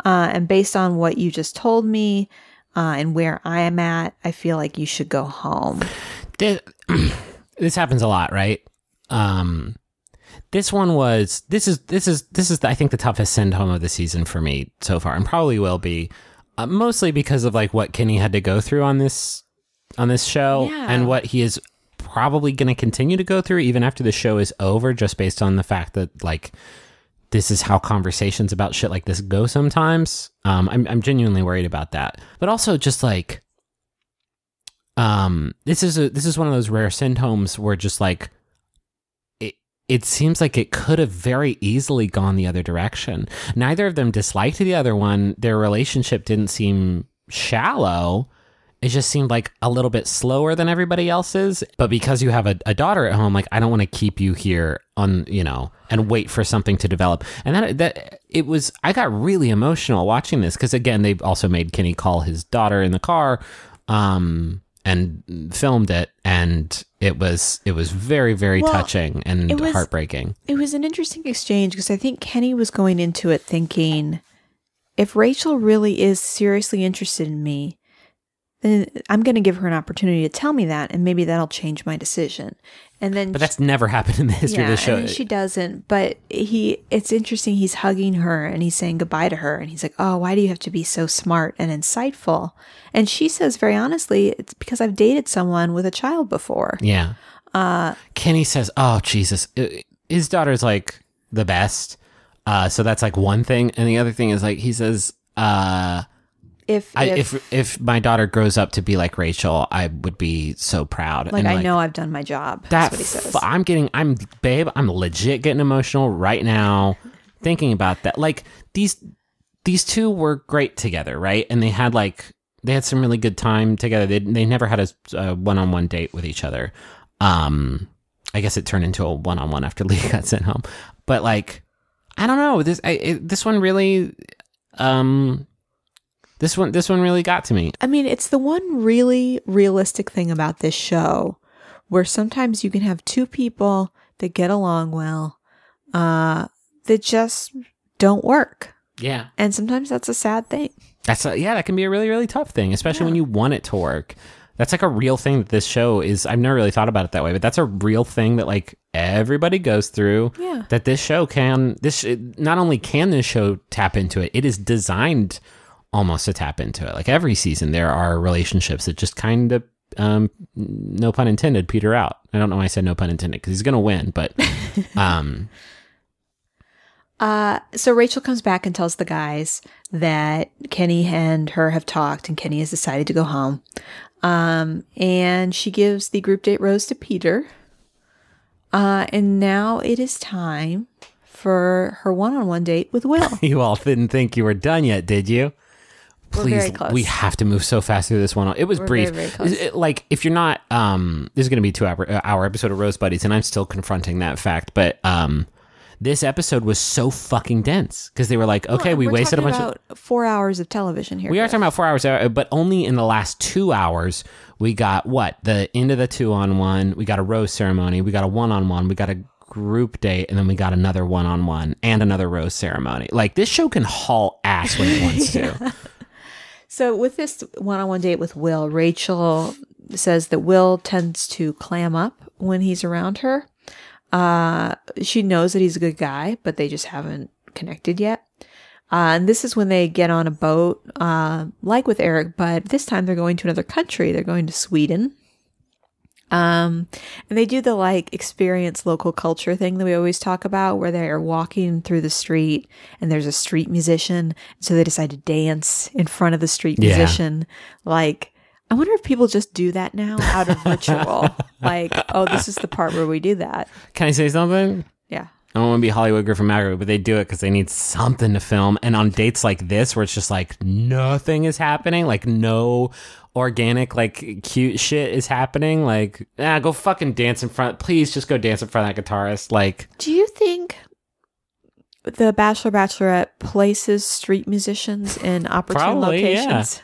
D: Uh, and based on what you just told me uh, and where I am at, I feel like you should go home.
E: this, this happens a lot, right? Um, this one was this is this is this is I think the toughest send home of the season for me so far, and probably will be, uh, mostly because of like what Kenny had to go through on this on this show,
D: Yeah.
E: and what he is probably going to continue to go through even after the show is over, just based on the fact that like this is how conversations about shit like this go sometimes. Um, I'm I'm genuinely worried about that, but also just like um this is a this is one of those rare homes where just like it it seems like it could have very easily gone the other direction. Neither of them disliked the other one. Their relationship didn't seem shallow it just seemed like a little bit slower than everybody else's. But because you have a, a daughter at home like i don't want to keep you here on you know and wait for something to develop. And that that it was i got really emotional watching this because again they also made kenny call his daughter in the car um and filmed it and it was it was very very
D: Well,
E: touching and
D: it was-
E: heartbreaking.
D: It was an interesting exchange because I think Kenny was going into it thinking if Rachel really is seriously interested in me, then I'm going to give her an opportunity to tell me that, and maybe that'll change my decision. And then,
E: but that's never happened in the history
D: yeah,
E: of the show
D: and she doesn't. But he, it's interesting. He's hugging her and he's saying goodbye to her, and he's like, "Oh, why do you have to be so smart and insightful?" And she says very honestly, "It's because I've dated someone with a child before."
E: Yeah. Uh, Kenny says, "Oh Jesus," his daughter's like the best. Uh, so that's like one thing, and the other thing is like he says, uh,
D: If
E: I,
D: if,
E: if if my daughter grows up to be like Rachel, I would be so proud.
D: like
E: And,
D: I know I've done my job.
E: that.
D: That's what he says.
E: f- I'm getting, I'm babe, I'm legit getting emotional right now thinking about that. Like these these two were great together, right? And they had like they had some really good time together. They they never had a one on one date with each other. Um, I guess it turned into a one on one after Lee got sent home. But like, I don't know. This I, it, this one really, um, this one this one really got to me.
D: I mean, it's the one really realistic thing about this show where sometimes you can have two people that get along well, uh, that just don't work.
E: Yeah.
D: And sometimes that's a sad thing.
E: That's a, yeah, that can be a really really tough thing, especially when you want it to work. That's like a real thing that this show is. I've never really thought about it that way, but that's a real thing that like everybody goes through.
D: Yeah.
E: That this show can this not only can this show tap into it, it is designed almost to tap into it. Like every season, there are relationships that just kind of um, no pun intended, peter out. I don't know why I said no pun intended because he's gonna win, but um,
D: Uh, so Rachel comes back and tells the guys that Kenny and her have talked and Kenny has decided to go home. Um, and she gives the group date rose to Peter. Uh, and now it is time for her one-on-one date with Will.
E: you all didn't think you were done yet, did you? Please, we have to move so fast through this one. It was
D: We're
E: brief.
D: very, very.
E: It- like, if you're not, um, this is going to be two hour, uh, hour episode of Rose Buddies, and I'm still confronting that fact. But um, this episode was so fucking dense because they were like, okay, we
D: We're
E: wasted a bunch of.
D: four hours of television here.
E: We are talking about four hours, uh, but only in the last two hours, we got what? The end of the two on one. We got a rose ceremony. We got a one on one. We got a group date. And then we got another one on one and another rose ceremony. Like, this show can haul ass when it wants to.
D: So with this one-on-one date with Will, Rachel says that Will tends to clam up when he's around her. Uh, she knows that he's a good guy, but they just haven't connected yet. Uh, and this is when they get on a boat, uh, like with Eric, but this time they're going to another country. They're going to Sweden. Um, and they do the like experience local culture thing that we always talk about, where they are walking through the street and there's a street musician. So they decide to dance in front of the street
E: Yeah.
D: musician. Like, I wonder if people just do that now out of ritual. like, oh, this is the part where we do that.
E: Can I say something?
D: Yeah.
E: I don't want to be Hollywood Griffin Macro, but they do it because they need something to film. And on dates like this, where it's just like nothing is happening, like no organic, like cute shit is happening, like, ah, go fucking dance in front. Please just go dance in front of that guitarist. Like,
D: Do you think the Bachelor Bachelorette places street musicians in opportune
E: Probably, yeah.
D: locations?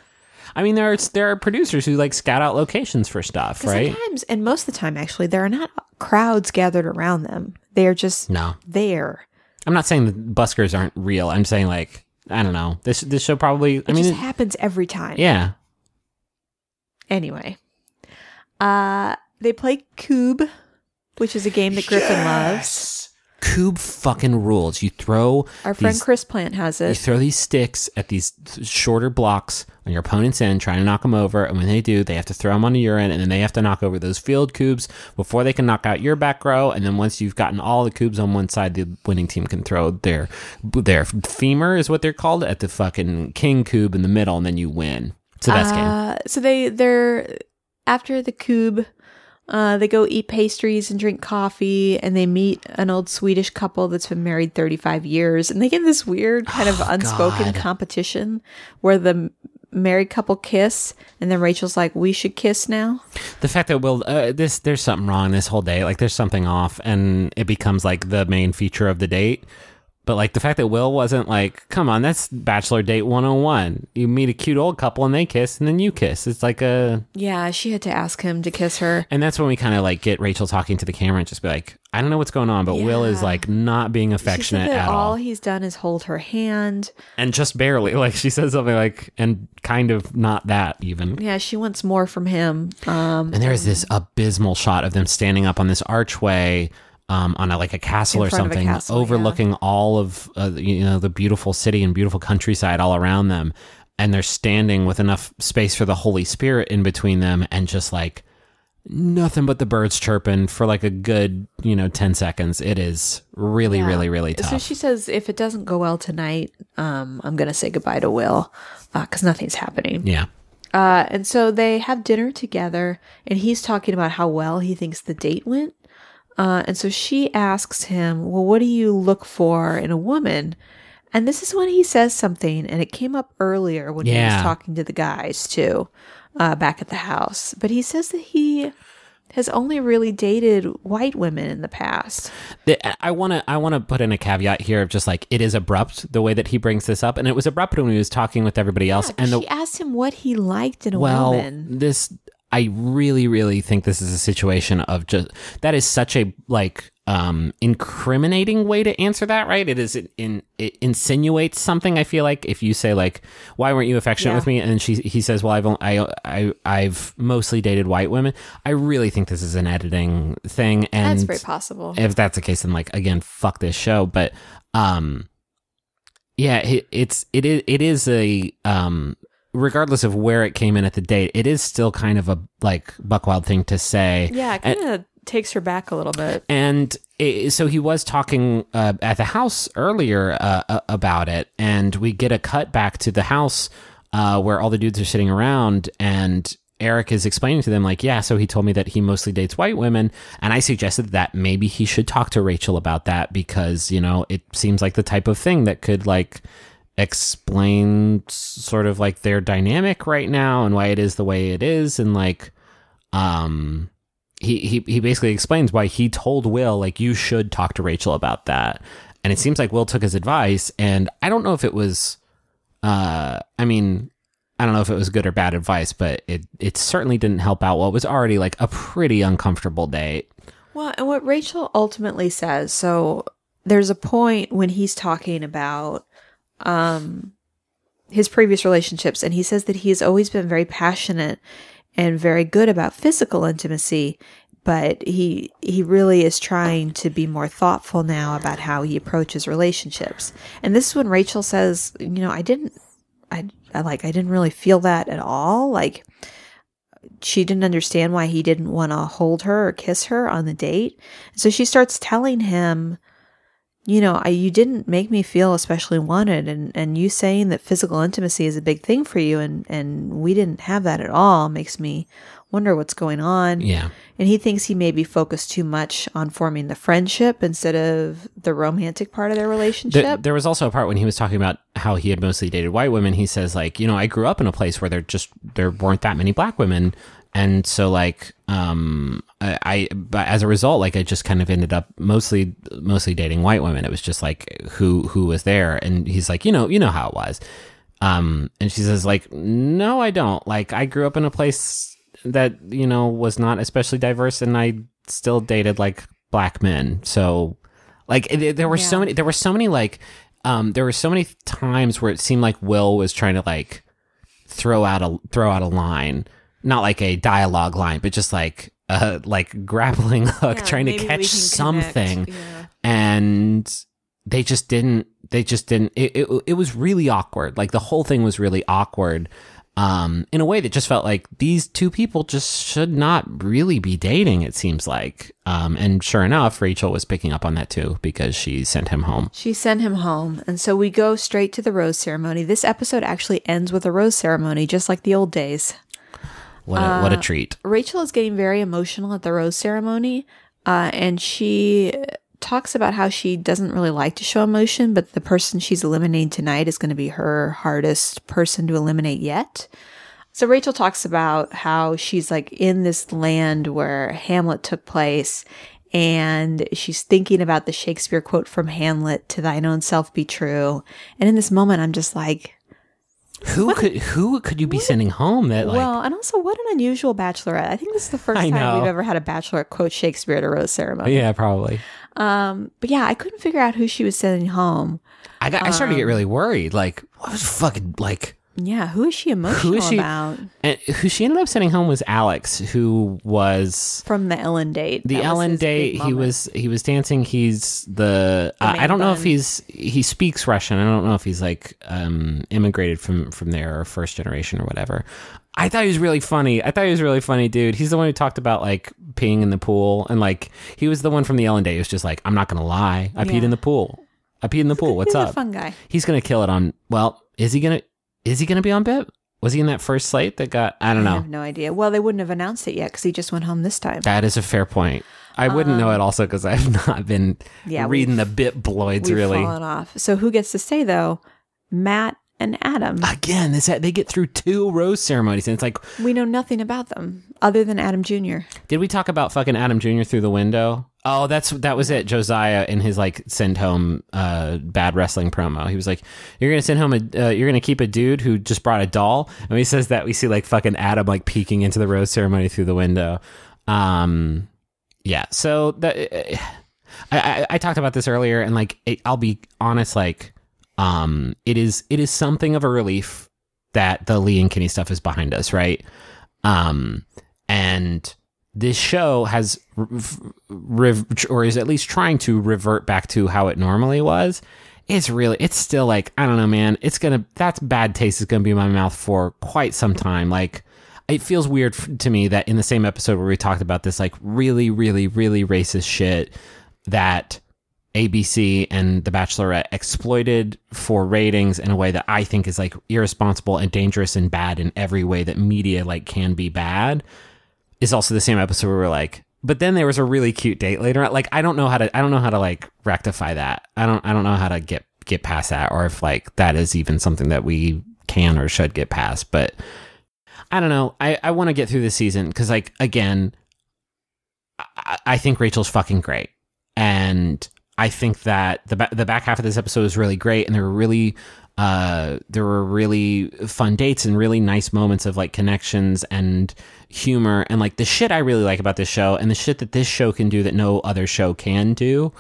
E: I mean, there are, there are producers who like scout out locations for stuff, right?
D: Sometimes, and most of the time, actually, there are not crowds gathered around them. They are just
E: No.
D: there.
E: I'm not saying the buskers aren't real. I'm saying like, I don't know. This this show probably.
D: It
E: I mean,
D: just
E: it-
D: happens every time.
E: yeah.
D: Anyway, uh, they play Kubb, which is a game that Griffin loves.
E: Kubb fucking rules. You throw
D: Our friend
E: these-
D: Chris Plant has it.
E: You throw these sticks at these shorter blocks on your opponent's end, trying to knock them over. And when they do, they have to throw them onto your end, and then they have to knock over those field cubes before they can knock out your back row. And then once you've gotten all the cubes on one side, the winning team can throw their their femur is what they're called at the fucking king cube in the middle, and then you win. It's the best game.
D: Uh, so they they're after the Kubb. Uh, they go eat pastries and drink coffee, and they meet an old Swedish couple that's been married 35 years. And they get this weird kind of unspoken
E: God.
D: competition where the married couple kiss, and then Rachel's like, "We should kiss now."
E: the fact that Will, uh, this there's something wrong this whole day. Like there's something off, and it becomes like the main feature of the date. But like the fact that Will wasn't like, come on, that's Bachelor Date 101. You meet a cute old couple and they kiss, and then you kiss. It's like a,
D: Yeah, she had to ask him to kiss her.
E: and that's when we kind of like get Rachel talking to the camera and just be like, I don't know what's going on, but Will is like not being affectionate at
D: all
E: all,
D: he's done is hold her hand.
E: and just barely. Like she says something like, and kind of not that even.
D: Yeah, she wants more from him. Um,
E: And there is this abysmal shot of them standing up on this archway um, on a, like a castle
D: In
E: or
D: front of a
E: something,
D: castle, yeah.
E: overlooking all of uh, you know the beautiful city and beautiful countryside all around them. And they're standing with enough space for the Holy Spirit in between them, and just like nothing but the birds chirping for like a good you know ten seconds. It is really,
D: Yeah.
E: really, really tough.
D: So she says, if it doesn't go well tonight, um, I'm going to say goodbye to Will because nothing's happening.
E: yeah.
D: Uh, and so they have dinner together, and he's talking about how well he thinks the date went. Uh, and so she asks him, Well, what do you look for in a woman? And this is when he says something, and it came up earlier when he was talking to the guys too, uh, back at the house. But he says that he has only really dated white women in the past.
E: The- I want to I want to put in a caveat here of just like it is abrupt the way that he brings this up, and it was abrupt when he was talking with everybody else. and the,
D: she asked him what he liked in a
E: well,
D: woman.
E: this I really really think this is a situation of just that is such a like um incriminating way to answer that right it is it, in it insinuates something i feel like if you say like why weren't you affectionate
D: Yeah.
E: with me and she he says well i've only, i i i've mostly dated white women i really think this is an editing thing and
D: That's very possible.
E: if that's the case then like again fuck this show but um yeah it, it's it is it is a um regardless of where it came in at the date it is still kind of a like buckwild thing to say
D: yeah, it kind of takes her back a little bit.
E: and it, so he was talking uh, at the house earlier uh, uh, about it, and we get a cut back to the house uh, where all the dudes are sitting around, and Eric is explaining to them, like, yeah, so he told me that he mostly dates white women, and I suggested that maybe he should talk to Rachel about that because you know it seems like the type of thing that could like explain sort of like their dynamic right now and why it is the way it is, and like, um he, he he basically explains why he told Will like you should talk to Rachel about that. And it seems like Will took his advice and I don't know if it was uh I mean I don't know if it was good or bad advice, but it it certainly didn't help out what was already like a pretty uncomfortable date.
D: Well, and what Rachel ultimately says, so there's a point when he's talking about um his previous relationships and he says that he has always been very passionate and very good about physical intimacy, but he he really is trying to be more thoughtful now about how he approaches relationships. And this is when Rachel says, you know, I didn't I, I like I didn't really feel that at all. Like she didn't understand why he didn't want to hold her or kiss her on the date. So she starts telling him, you know, I, you didn't make me feel especially wanted and, and you saying that physical intimacy is a big thing for you and, and we didn't have that at all makes me wonder what's going on.
E: Yeah.
D: And he thinks he maybe focused too much on forming the friendship instead of the romantic part of their relationship.
E: There, there was also a part when he was talking about how he had mostly dated white women. He says like, you know, I grew up in a place where there just there weren't that many black women, and so like, um, I, I but as a result, like I just kind of ended up mostly mostly dating white women. It was just like who who was there, and he's like, you know, you know how it was. Um, and she says like, no, I don't. Like I grew up in a place that you know was not especially diverse, and I still dated like black men. So like it, there were so many there were so many like um there were so many times where it seemed like Will was trying to like throw out a throw out a line, not like a dialogue line, but just like a like grappling hook
D: Yeah,
E: trying to catch something.
D: Yeah.
E: and they just didn't they just didn't it, it, it was really awkward like the whole thing was really awkward um in a way that just felt like these two people just should not really be dating it seems like um and sure enough rachel was picking up on that too because she sent him home
D: She sent him home, and so we go straight to the rose ceremony. This episode actually ends with a rose ceremony, just like the old days.
E: What a, what a treat
D: Rachel is getting very emotional at the rose ceremony, uh, and she talks about how she doesn't really like to show emotion, but the person she's eliminating tonight is going to be her hardest person to eliminate yet. So Rachel talks about how she's like in this land where Hamlet took place and she's thinking about the Shakespeare quote from Hamlet to thine own self be true. And in this moment I'm just like,
E: who could who could you be sending home that like
D: well, and also what an unusual bachelorette. I think this is the first
E: I
D: time
E: know.
D: we've ever had a bachelorette quote Shakespeare at a rose ceremony.
E: yeah probably
D: Um, but yeah, I couldn't figure out who she was sending home.
E: i got i started to get
D: Um,
E: really worried like what was fucking like
D: Yeah, who is she emotional
E: who is she
D: about
E: and who she ended up sending home was alex who was
D: from the Ellen date?
E: the
D: That
E: Ellen date, he was he was dancing. He's the, uh, I don't know if he's he speaks Russian. I don't know if he's like um immigrated from from there or first generation or whatever. I thought he was really funny. I thought he was really funny, dude. He's the one who talked about like peeing in the pool and like he was the one from the Ellen date. He was just like, I'm not gonna lie, I peed in the pool. I peed in the pool. What's
D: He's
E: up?
D: a fun guy.
E: He's gonna kill it on. Well, is he gonna? Is he gonna be on Bip? Was he in that first slate that got? I don't know.
D: I have no idea. Well, they wouldn't have announced it yet because he just went home this time.
E: That is a fair point. I wouldn't know it also because I've not been
D: Um, Yeah,
E: reading the bit bloids
D: We've
E: really.
D: fallen off. So who gets to stay though? Matt and Adam.
E: Again, this they get through two rose ceremonies, and it's like,
D: we know nothing about them other than Adam Jr.
E: did we talk about fucking Adam Jr. through the window? Oh, that's that was it. Josiah in his like send home uh, bad wrestling promo. He was like, "You're gonna send home a, uh, you're gonna keep a dude who just brought a doll." And he says that, we see like fucking Adam like peeking into the rose ceremony through the window. Um, yeah. So that I, I, I talked about this earlier, and like it, I'll be honest, like um, it is it is something of a relief that the Lee and Kenny stuff is behind us, right? Um, and this show has or is at least trying to revert back to how it normally was. It's really, it's still like I don't know, man. It's gonna that's bad taste is gonna be in my mouth for quite some time. Like it feels weird to me that in the same episode where we talked about this like really, really, really racist shit that ABC and The Bachelorette exploited for ratings in a way that I think is like irresponsible and dangerous and bad in every way that media like can be bad is also the same episode where we're like, but then there was a really cute date later. on. Like I don't know how to I don't know how to like rectify that. I don't I don't know how to get get past that or if like that is even something that we can or should get past. But I don't know. I, I want to get through this season because like again, I, I think Rachel's fucking great. And I think that the ba- the back half of this episode is really great, and there were really uh, there were really fun dates and really nice moments of like connections and humor and like the shit I really like about this show and the shit that this show can do that no other show can do.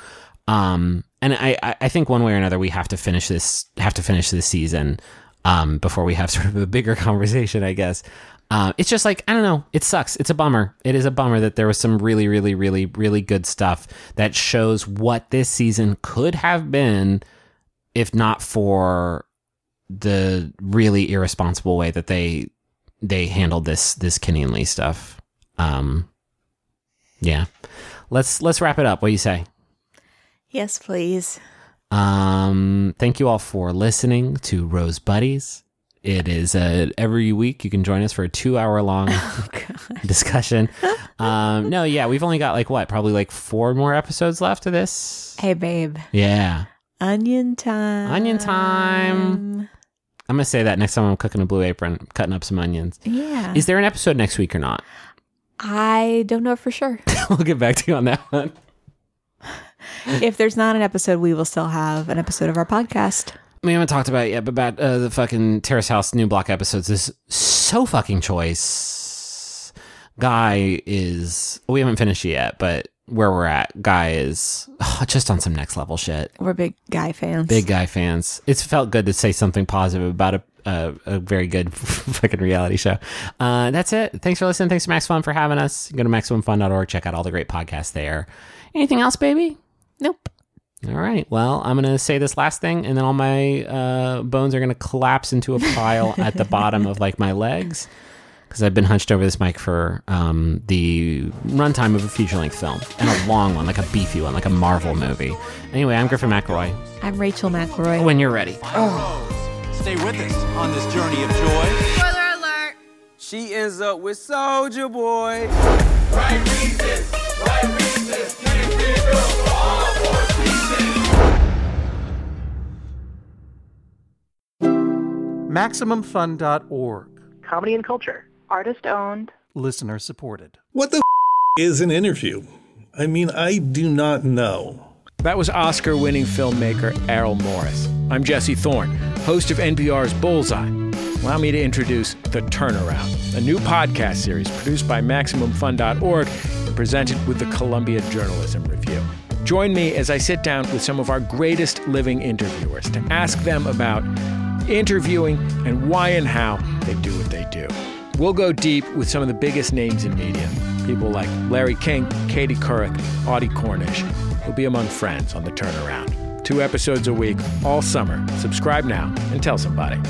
E: Um, and I I think one way or another we have to finish this have to finish this season um, before we have sort of a bigger conversation, I guess. Uh, it's just like I don't know. It sucks. It's a bummer. It is a bummer that there was some really, really, really, really good stuff that shows what this season could have been, if not for the really irresponsible way that they they handled this this Kenny and Lee stuff. Um, yeah. Let's let's wrap it up. What do you say?
D: Yes, please.
E: Um, thank you all for listening to Rose Buddies. It is uh, every week you can join us for a two hour long discussion. Um, no, yeah, we've only got like what, probably like four more episodes left of this.
D: Hey, babe.
E: Yeah,
D: Onion time.
E: onion time. I'm gonna say that next time I'm cooking a blue apron, cutting up some onions.
D: Yeah.
E: Is there an episode next week or not?
D: I don't know for sure.
E: we'll get back to you on that one.
D: if there's not an episode, we will still have an episode of our podcast.
E: We haven't talked about it yet, but about uh, the fucking Terrace House new block episodes is so fucking choice. Guy is we haven't finished it yet, but where we're at, Guy is oh, just on some next level shit.
D: We're big guy fans.
E: Big Guy fans. It's felt good to say something positive about a a, a very good fucking reality show. Uh, that's it. Thanks for listening. Thanks to Max Fun for having us. Go to maximumfun.org. Check out all the great podcasts there. Anything else, baby?
D: Nope.
E: All right. Well, I'm going to say this last thing, and then all my uh, bones are going to collapse into a pile at the bottom of like my legs because I've been hunched over this mic for um, the runtime of a feature length film and a long one, like a beefy one, like a Marvel movie. Anyway, I'm Griffin McElroy.
D: I'm Rachel McElroy.
E: When you're ready.
B: Stay with us on this journey of joy.
C: Spoiler alert.
A: She ends up with Soldier Boy.
B: Right reasons, right reasons.
J: MaximumFun.org.
K: Comedy and culture. Artist owned.
J: Listener supported.
L: What the is an interview? I mean, I do not know.
M: That was Oscar winning filmmaker Errol Morris. I'm Jesse Thorne, host of NPR's Bullseye. Allow me to introduce The Turnaround, a new podcast series produced by MaximumFun.org and presented with the Columbia Journalism Review. Join me as I sit down with some of our greatest living interviewers to ask them about interviewing and why and how they do what they do. We'll go deep with some of the biggest names in media, people like Larry King, Katie Couric, Audie Cornish. We'll be among friends on The Turnaround. Two episodes a week, all summer. Subscribe now and tell somebody.